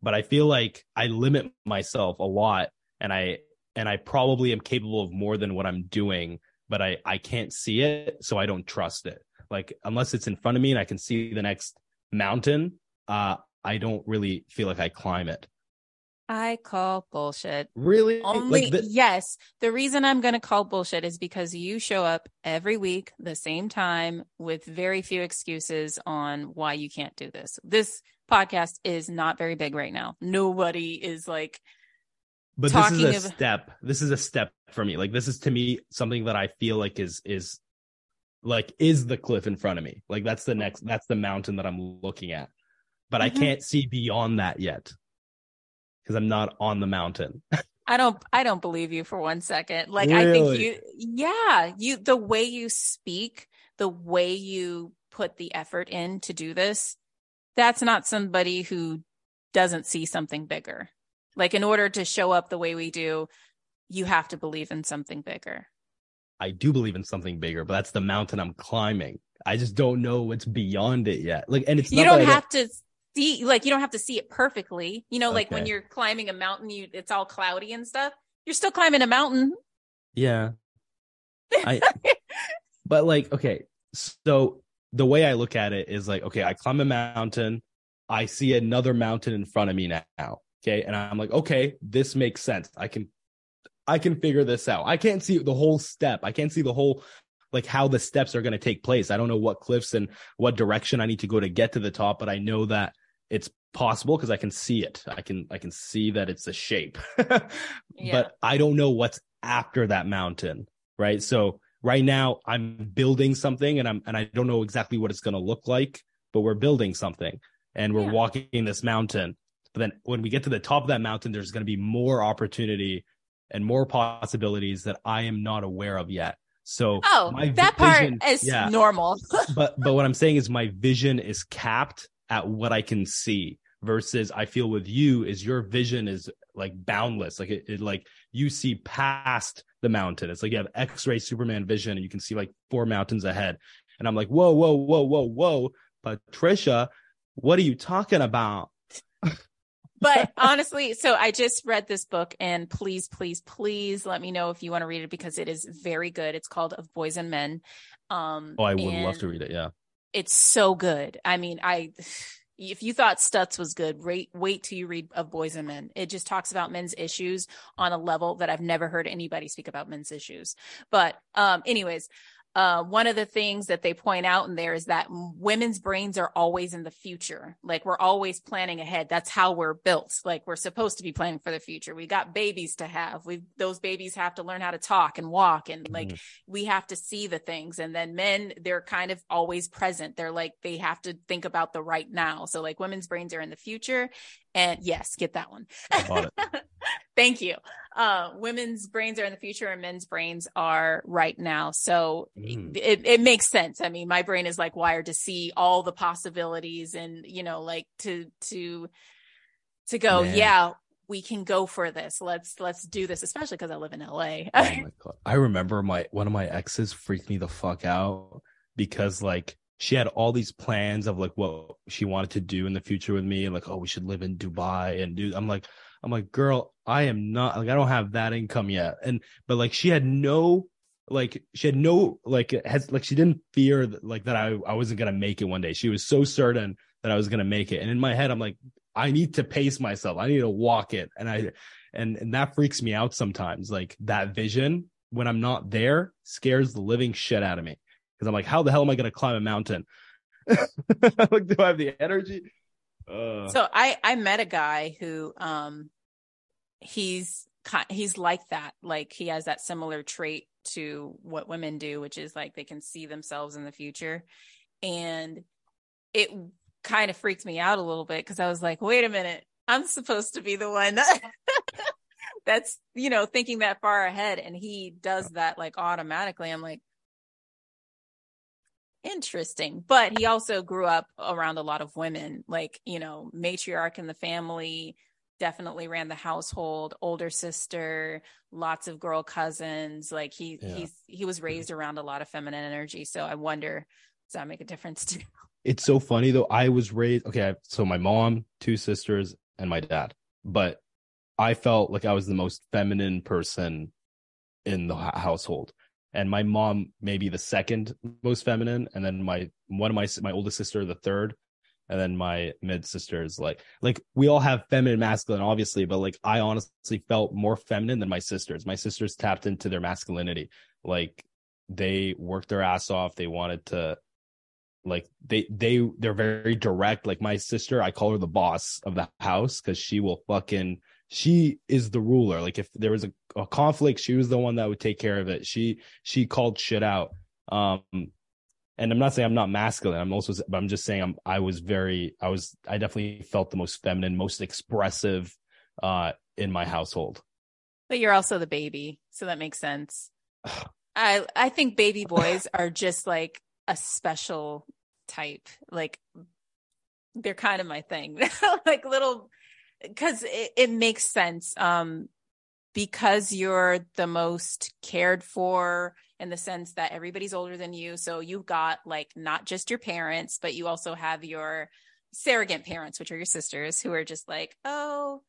But i feel like i limit myself a lot and i and i probably am capable of more than what i'm doing but I I can't see it, so I don't trust it. Like unless it's in front of me and I can see the next mountain, uh, I don't really feel like I climb it. I call bullshit. Really? Only Like the- yes. The reason I'm going to call bullshit is because you show up every week the same time with very few excuses on why you can't do this. This podcast is not very big right now. Nobody is like but this is a of- step. This is a step for me. Like this is to me something that I feel like is is like is the cliff in front of me. Like that's the next that's the mountain that I'm looking at. But I Mhm. can't see beyond that yet. Because I'm not on the mountain. I don't I don't believe you for one second. Like I think you yeah, you the way you speak, the way you put the effort in to do this, that's not somebody who doesn't see something bigger. Like in order to show up the way we do, you have to believe in something bigger. I do believe in something bigger, but that's the mountain I'm climbing. I just don't know what's beyond it yet. Like and it's You don't have to see like you don't have to see it perfectly. You know, like when you're climbing a mountain, you it's all cloudy and stuff. You're still climbing a mountain. Yeah. I but like okay, so the way I look at it is like okay, I climb a mountain, I see another mountain in front of me now. Okay, and I'm like, okay, this makes sense. I can I can figure this out. I can't see the whole step. I can't see the whole like how the steps are going to take place. I don't know what cliffs and what direction I need to go to get to the top, but I know that it's possible because I can see it. I can I can see that it's a shape. Yeah. But I don't know what's after that mountain, right? So right now I'm building something and I'm and I don't know exactly what it's going to look like, but we're building something and we're Yeah. walking this mountain. But then when we get to the top of that mountain there's going to be more opportunity and more possibilities that I am not aware of yet. So Oh, my that part vision- is yeah normal. but but what I'm saying is my vision is capped at what I can see versus I feel with you is your vision is like boundless. Like it, it like you see past the mountain. It's like you have X-ray Superman vision and you can see like four mountains ahead. And I'm like, whoa, whoa, whoa, whoa, whoa. Patricia, what are you talking about? But honestly, so I just read this book and please, please, please let me know if you want to read it because it is very good. It's called Of Boys and Men. Um Oh, I would love to read it. Yeah. It's so good. I mean, I if you thought Stutz was good, wait wait till you read Of Boys and Men. It just talks about men's issues on a level that I've never heard anybody speak about men's issues. But um anyways, uh, one of the things that they point out in there is that women's brains are always in the future. Like we're always planning ahead. That's how we're built. Like we're supposed to be planning for the future. We got babies to have. We those babies have to learn how to talk and walk, and like Mhm. we have to see the things. And then men, they're kind of always present. They're like they have to think about the right now. So like women's brains are in the future. And yes, get that one. I bought it. Thank you. Uh, women's brains are in the future and men's brains are right now. So Mm. it, it makes sense. I mean, my brain is like wired to see all the possibilities and, you know, like to, to, to go, Man. yeah, we can go for this. Let's, let's do this, especially because I live in LA. Oh my God. I remember my one of my exes freaked me the fuck out because like she had all these plans of like what she wanted to do in the future with me and like oh we should live in Dubai and do I'm like I'm like girl I am not like I don't have that income yet. And but like she had no like she had no like has like she didn't fear that, like that I I wasn't gonna make it one day. She was so certain that I was gonna make it. And in my head I'm like I need to pace myself. I need to walk it. And I and and that freaks me out sometimes. Like that vision when i'm not there scares the living shit out of me. Because i'm like how the hell am i to climb a mountain? Like do i have the energy uh, So I I met a guy who um he's he's like that. Like he has that similar trait to what women do, which is like they can see themselves in the future. And it kind of freaked me out a little bit because I was like, wait a minute, I'm supposed to be the one that that's, you know, thinking that far ahead. And he does that like automatically. I'm like, interesting. But he also grew up around a lot of women, like, you know, matriarch in the family, definitely ran the household, older sister, lots of girl cousins. Like he Yeah. he's he was raised around a lot of feminine energy. So I wonder, does that make a difference too? it's so funny though i was raised okay so my mom two sisters and my dad but i felt like i was the most feminine person in the household and my mom maybe the second most feminine and then my one of my my oldest sister the third and then my mid sister is like like we all have feminine masculine obviously but like i honestly felt more feminine than my sisters. My sisters tapped into their masculinity. Like they worked their ass off. They wanted to like they they they're very direct. Like my sister i call her the boss of the house because she will fucking she is the ruler like if there was a, a conflict she was the one that would take care of it she she called shit out um and I'm not saying I'm not masculine. I'm also, but I'm just saying I'm, I was very, I was, I definitely felt the most feminine, most expressive, uh, in my household. But you're also the baby. So that makes sense. I, I think baby boys are just like a special type. Like they're kind of my thing, like little, cause it, it makes sense. Um, because you're the most cared for in the sense that everybody's older than you. So you've got like not just your parents, but you also have your surrogate parents, which are your sisters, who are just like, oh,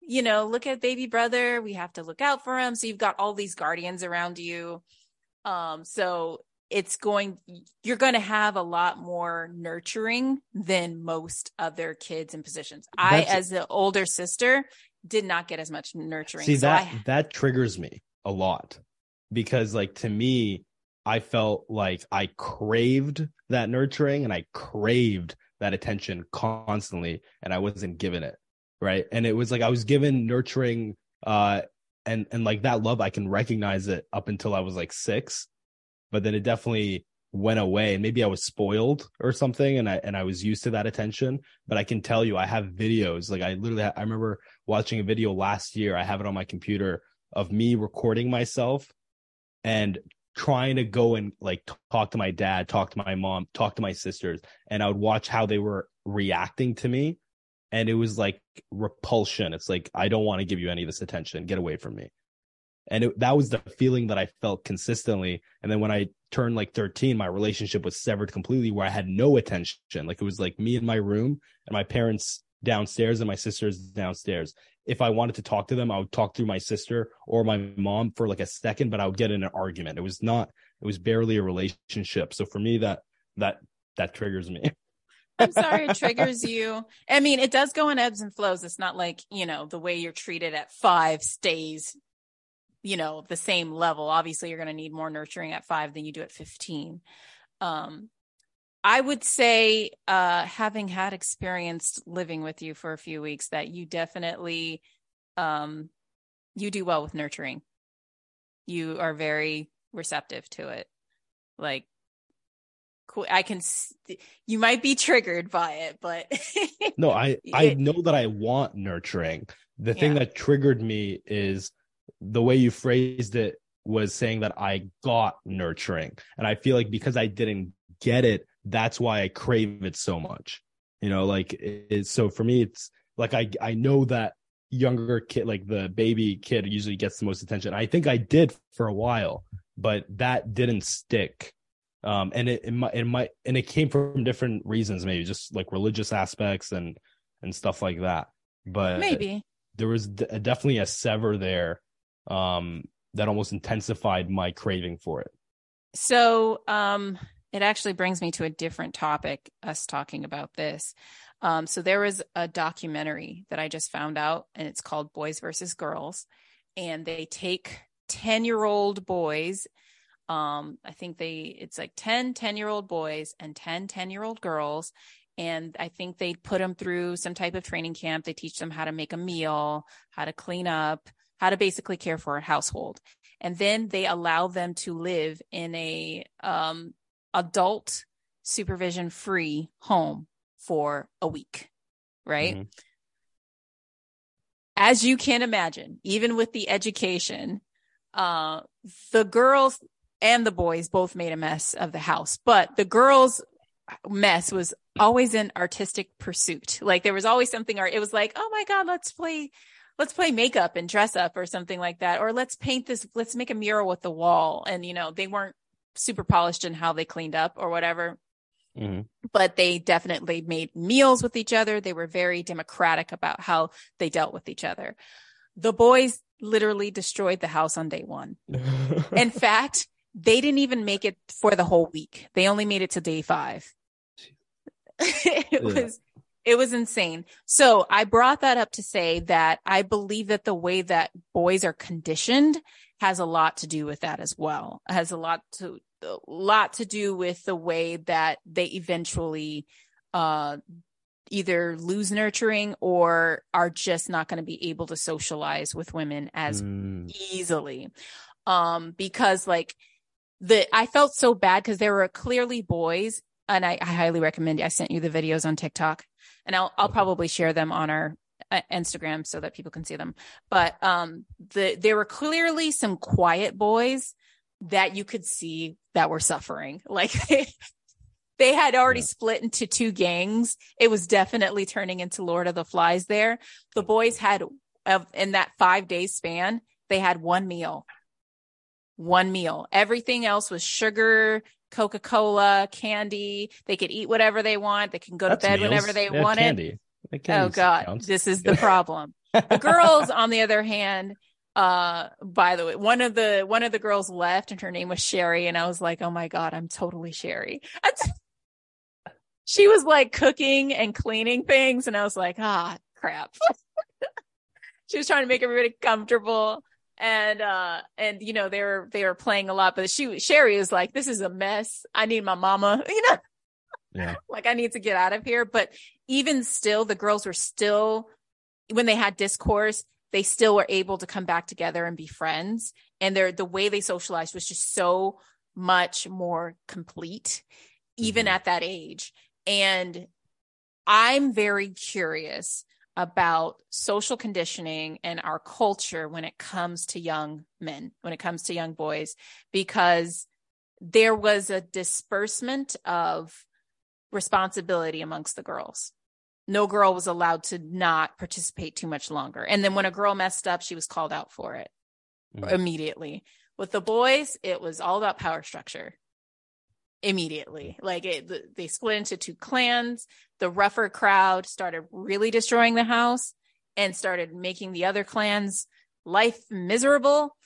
you know, look at baby brother. We have to look out for him. So you've got all these guardians around you. Um, so it's going, you're going to have a lot more nurturing than most other kids in positions. That's, I, as the older sister, did not get as much nurturing. See so that I... that triggers me a lot because like to me, I felt like I craved that nurturing and I craved that attention constantly and I wasn't given it. Right. And it was like I was given nurturing uh and and like that love I can recognize it up until I was like 6 but then it definitely went away. And maybe I was spoiled or something and I and I was used to that attention but I can tell you I have videos. Like I literally I remember watching a video last year. I have it on my computer of me recording myself and trying to go and like talk to my dad talk to my mom talk to my sisters and I would watch how they were reacting to me. And it was like repulsion. It's like I don't want to give you any of this attention. Get away from me and it, that was the feeling that I felt consistently. And then when I turned like 13, my relationship was severed completely where I had no attention. Like it was like me in my room and my parents downstairs and my sisters downstairs. If I wanted to talk to them, I would talk through my sister or my mom for like a second, but I would get in an argument. It was not, it was barely a relationship. So for me, that, that, that triggers me. I'm sorry it triggers you. I mean, it does go in ebbs and flows. It's not like, you know, the way you're treated at five stays you know the same level. Obviously you're going to need more nurturing at 5 than you do at 15 um i would say uh having had experienced living with you for a few weeks that you definitely um you do well with nurturing. You are very receptive to it. Like cool i can you might be triggered by it but no i i know that i want nurturing. The thing yeah. that triggered me is the way you phrased it was saying that I got nurturing. And I feel like because I didn't get it, that's why I crave it so much. You know, like it's so for me, it's like I I know that younger kid, like the baby kid, usually gets the most attention. I think I did for a while, but that didn't stick. Um, and it it might it might and it came from different reasons, maybe just like religious aspects and and stuff like that. But maybe there was d- definitely a sever there um, that almost intensified my craving for it. So um, it actually brings me to a different topic, us talking about this. Um, so there was a documentary that I just found out, and it's called Boys versus Girls. And they take 10 year old boys. Um, I think they, it's like 10 10 year old boys and 10 10 year old girls. And I think they put them through some type of training camp. They teach them how to make a meal, how to clean up, how to basically care for a household. And then they allow them to live in a um, adult supervision free home for a week, right? Mm-hmm. As you can imagine, even with the education, uh, the girls and the boys both made a mess of the house, but the girls mess was always an artistic pursuit. Like there was always something art. It was like, oh my God, let's play let's play makeup and dress up or something like that or let's paint this let's make a mural with the wall. And you know they weren't super polished in how they cleaned up or whatever. Mm-hmm. but they definitely made meals with each other. They were very democratic about how they dealt with each other. The boys literally destroyed the house on day one. In fact they didn't even make it for the whole week. They only made it to day five. It Yeah. was it was insane. So I brought that up to say that I believe that the way that boys are conditioned has a lot to do with that as well. It has a lot to a lot to do with the way that they eventually uh either lose nurturing or are just not going to be able to socialize with women as Mm, easily um because like the i felt so bad because there were clearly boys and I, I highly recommend i sent you the videos on tiktok and i'll, I'll probably share them on our uh, instagram so that people can see them. But um the there were clearly some quiet boys that you could see that were suffering. Like they had already Yeah. split into two gangs. It was definitely turning into lord of the flies there. The boys had in that five day span they had one meal. One meal. Everything else was sugar coca-cola candy they could eat whatever they want they can go to bed meals. whenever they wanted Candy. Like, oh god counts. this is the problem the girls on the other hand uh by the way one of the one of the girls left and her name was sherry and i was like oh my god i'm totally sherry she was like cooking and cleaning things and i was like ah crap she was trying to make everybody comfortable and uh and you know they were they were playing a lot but she sherry was like this is a mess i need my mama you know yeah. like I need to get out of here. But even still, the girls were still, when they had discourse, they still were able to come back together and be friends. And their the way they socialized was just so much more complete, even Mhm. at that age. And I'm very curious about social conditioning and our culture when it comes to young men, when it comes to young boys, because there was a disbursement of responsibility amongst the girls. No girl was allowed to not participate too much longer. And then when a girl messed up, she was called out for it Mhm. immediately. With the boys, it was all about power structure immediately. Like it, they split into two clans. The rougher crowd started really destroying the house and started making the other clans life miserable.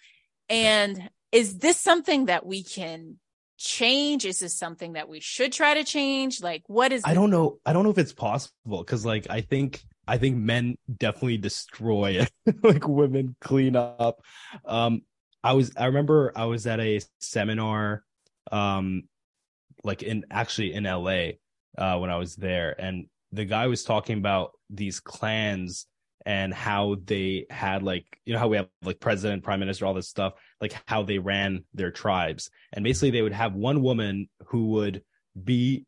And is this something that we can change? Is this something that we should try to change? Like, what is I don't know. I don't know if it's possible because, like, I think I think men definitely destroy it. like women clean up. Um, I was I remember I was at a seminar, um, like in actually in LA, uh, when I was there, and the guy was talking about these clans and how they had like you know how we have like president, prime minister, all this stuff, like how they ran their tribes, and basically they would have one woman who would be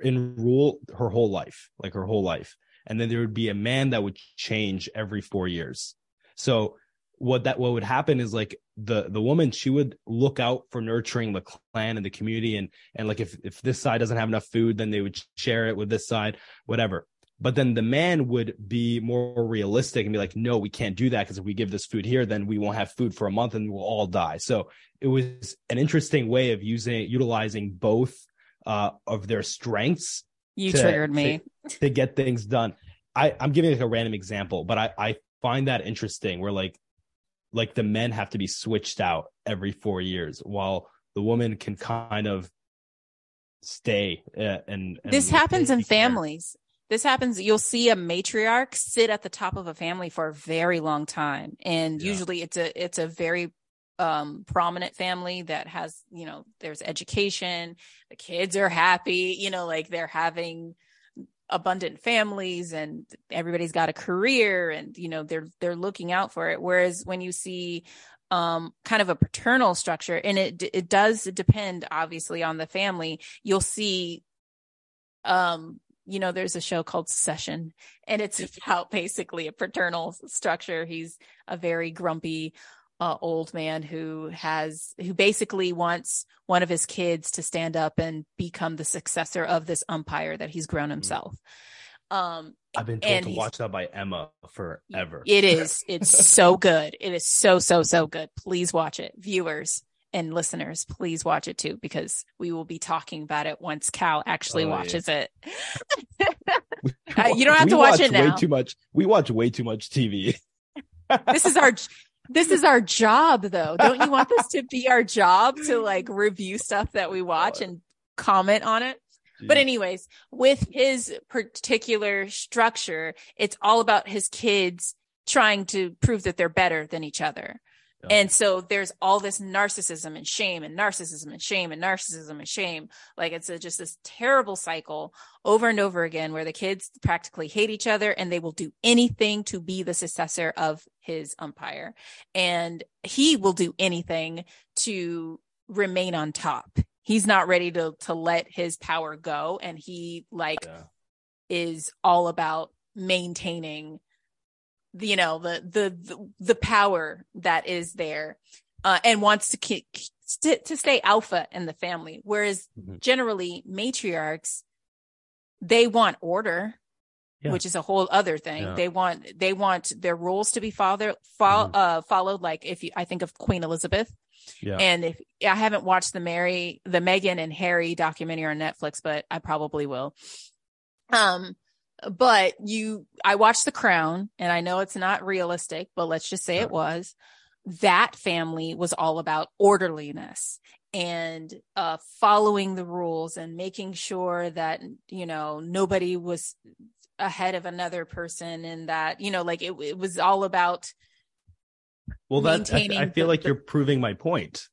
in rule her whole life, like her whole life. And then there would be a man that would change every four years. So what that what would happen is like the the woman she would look out for nurturing the clan and the community and and like if if this side doesn't have enough food then they would share it with this side whatever but then the man would be more realistic and be like no we can't do that because if we give this food here then we won't have food for a month and we'll all die so it was an interesting way of using utilizing both uh of their strengths you to- triggered me? to get things done. I, I'm giving like a random example, but I, I find that interesting where like like the men have to be switched out every four years while the woman can kind of stay uh, and, and this happens in families. This happens. You'll see a matriarch sit at the top of a family for a very long time, and Yeah. usually it's a it's a very um prominent family that has you know there's education the kids are happy you know like they're having abundant families and everybody's got a career and you know they're they're looking out for it. Whereas when you see um kind of a paternal structure and it it does depend obviously on the family you'll see um you know there's a show called Succession and it's about basically a paternal structure. He's a very grumpy uh, old man who has who basically wants one of his kids to stand up and become the successor of this umpire that he's grown himself um I've been told to watch that by Emma forever. it is it's so good it is so so so good please watch it viewers and listeners please watch it too because we will be talking about it once Kal actually Oh, yeah. watches it We Uh, you don't have to watch it now. way too much. We watch way too much TV. this is our this is our job though. Don't you want this to be our job to like review stuff that we watch and comment on it? But anyways, with his particular structure, it's all about his kids trying to prove that they're better than each other. Yeah. And so there's all this narcissism and shame and narcissism and shame and narcissism and shame. Like it's a, just this terrible cycle over and over again where the kids practically hate each other and they will do anything to be the successor of his umpire. And he will do anything to remain on top. He's not ready to to let his power go and he like Yeah. is all about maintaining you know the, the the the power that is there uh and wants to keep st- to stay alpha in the family whereas Mhm. generally matriarchs they want order Yeah. which is a whole other thing Yeah. they want they want their rules to be father fo- Mhm. uh followed like if you i think of queen elizabeth Yeah. and if I haven't watched the Mary, the Meghan and Harry documentary on Netflix, but I probably will. Um, but you, I watched The Crown and I know it's not realistic, but let's just say it was. That family was all about orderliness and uh, following the rules and making sure that, you know, nobody was ahead of another person and that, you know, like it, it was all about well, that I, I feel the- like the- you're proving my point.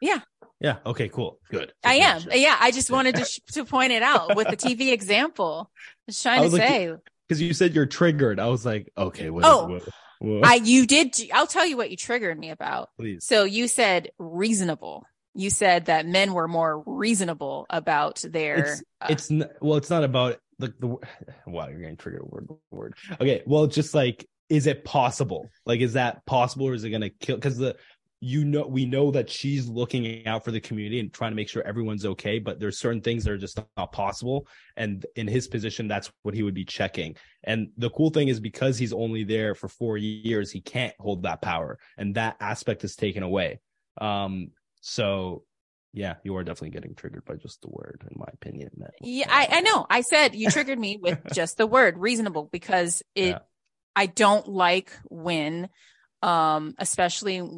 Yeah. Yeah. Okay. Cool. Good. I am. Yeah, I just wanted to sh- to point it out with the TV example. Just trying I to like, say, because you said you're triggered. I was like, okay, what? Oh. what- what- I you did. I'll tell you what you triggered me about. please. So you said reasonable. You said that men were more reasonable about their. It's uh, it's n- well, it's not about the the. Wow, you're getting triggered word word. Okay, well, it's just like, is it possible? Like, is that possible, or is it gonna kill? Because the you know we know that she's looking out for the community and trying to make sure everyone's okay, but there's certain things that are just not possible. And in his position, that's what he would be checking. And the cool thing is because he's only there for four years, he can't hold that power, and that aspect is taken away. Um, so yeah, you are definitely getting triggered by just the word, in my opinion. That- yeah, I, I know. I said you triggered me with just the word reasonable because it. Yeah. I don't like when, um, especially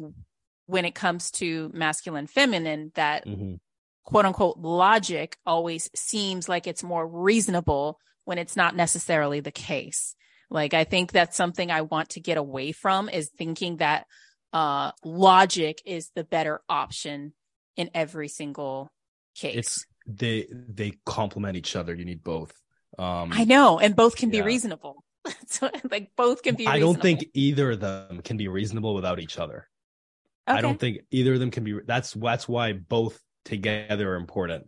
when it comes to masculine, feminine, that Mhm. quote unquote logic always seems like it's more reasonable when it's not necessarily the case. Like I think that's something I want to get away from is thinking that uh logic is the better option in every single case. It's they they complement each other. You need both. Um, I know, and both can be reasonable. so, like both can be I don't think either of them can be reasonable without each other. I don't think either of them can be. That's that's why both together are important.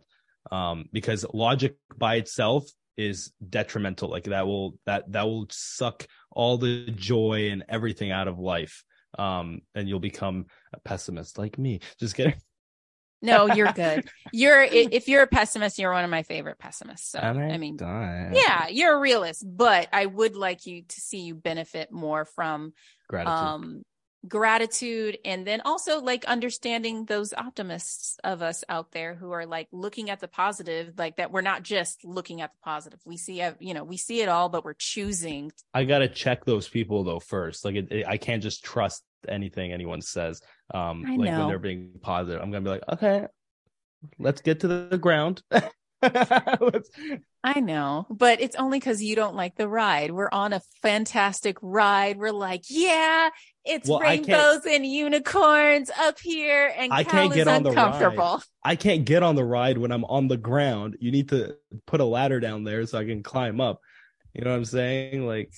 Um, because logic by itself is detrimental. Like that will that that will suck all the joy and everything out of life. Um, and you'll become a pessimist like me. Just kidding. No, you're good. You're if you're a pessimist, you're one of my favorite pessimists. So Am I mean, die? yeah, you're a realist, but I would like you to see you benefit more from Gratitude. um gratitude and then also like understanding those optimists of us out there who are like looking at the positive like that we're not just looking at the positive we see you know we see it all but we're choosing I gotta check those people though first. Like it, it- I can't just trust anything anyone says. Um, I like know. when they're being positive, I'm gonna be like, okay, let's get to the ground. I know, but it's only because you don't like the ride. We're on a fantastic ride. We're like, yeah, it's Well, rainbows and unicorns up here, and I Kal can't get on the uncomfortable. I can't get on the ride when I'm on the ground. You need to put a ladder down there so I can climb up. You know what I'm saying? Like,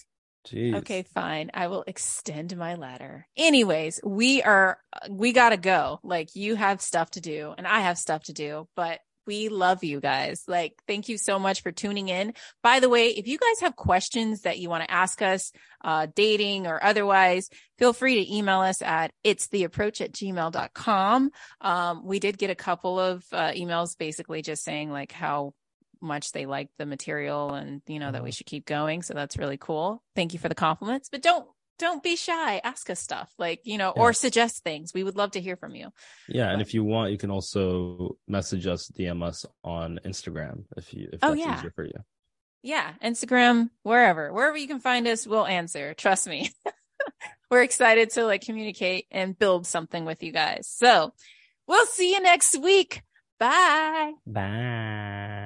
geez. Okay, fine. I will extend my ladder. Anyways, we are we got to go. Like you have stuff to do and I have stuff to do, but we love you guys. Like thank you so much for tuning in. By the way, if you guys have questions that you want to ask us, uh dating or otherwise, feel free to email us at it's the approach at gmail.com. Um we did get a couple of uh, emails basically just saying like how much they like the material and you know that we should keep going so that's really cool thank you for the compliments but don't don't be shy ask us stuff like you know or suggest things. We would love to hear from you. Yeah, and if you want, you can also message us, DM us on Instagram if you if Oh, that's yeah. easier for you. yeah instagram wherever wherever you can find us we'll answer trust me. We're excited to like communicate and build something with you guys. So we'll see you next week. Bye. Bye.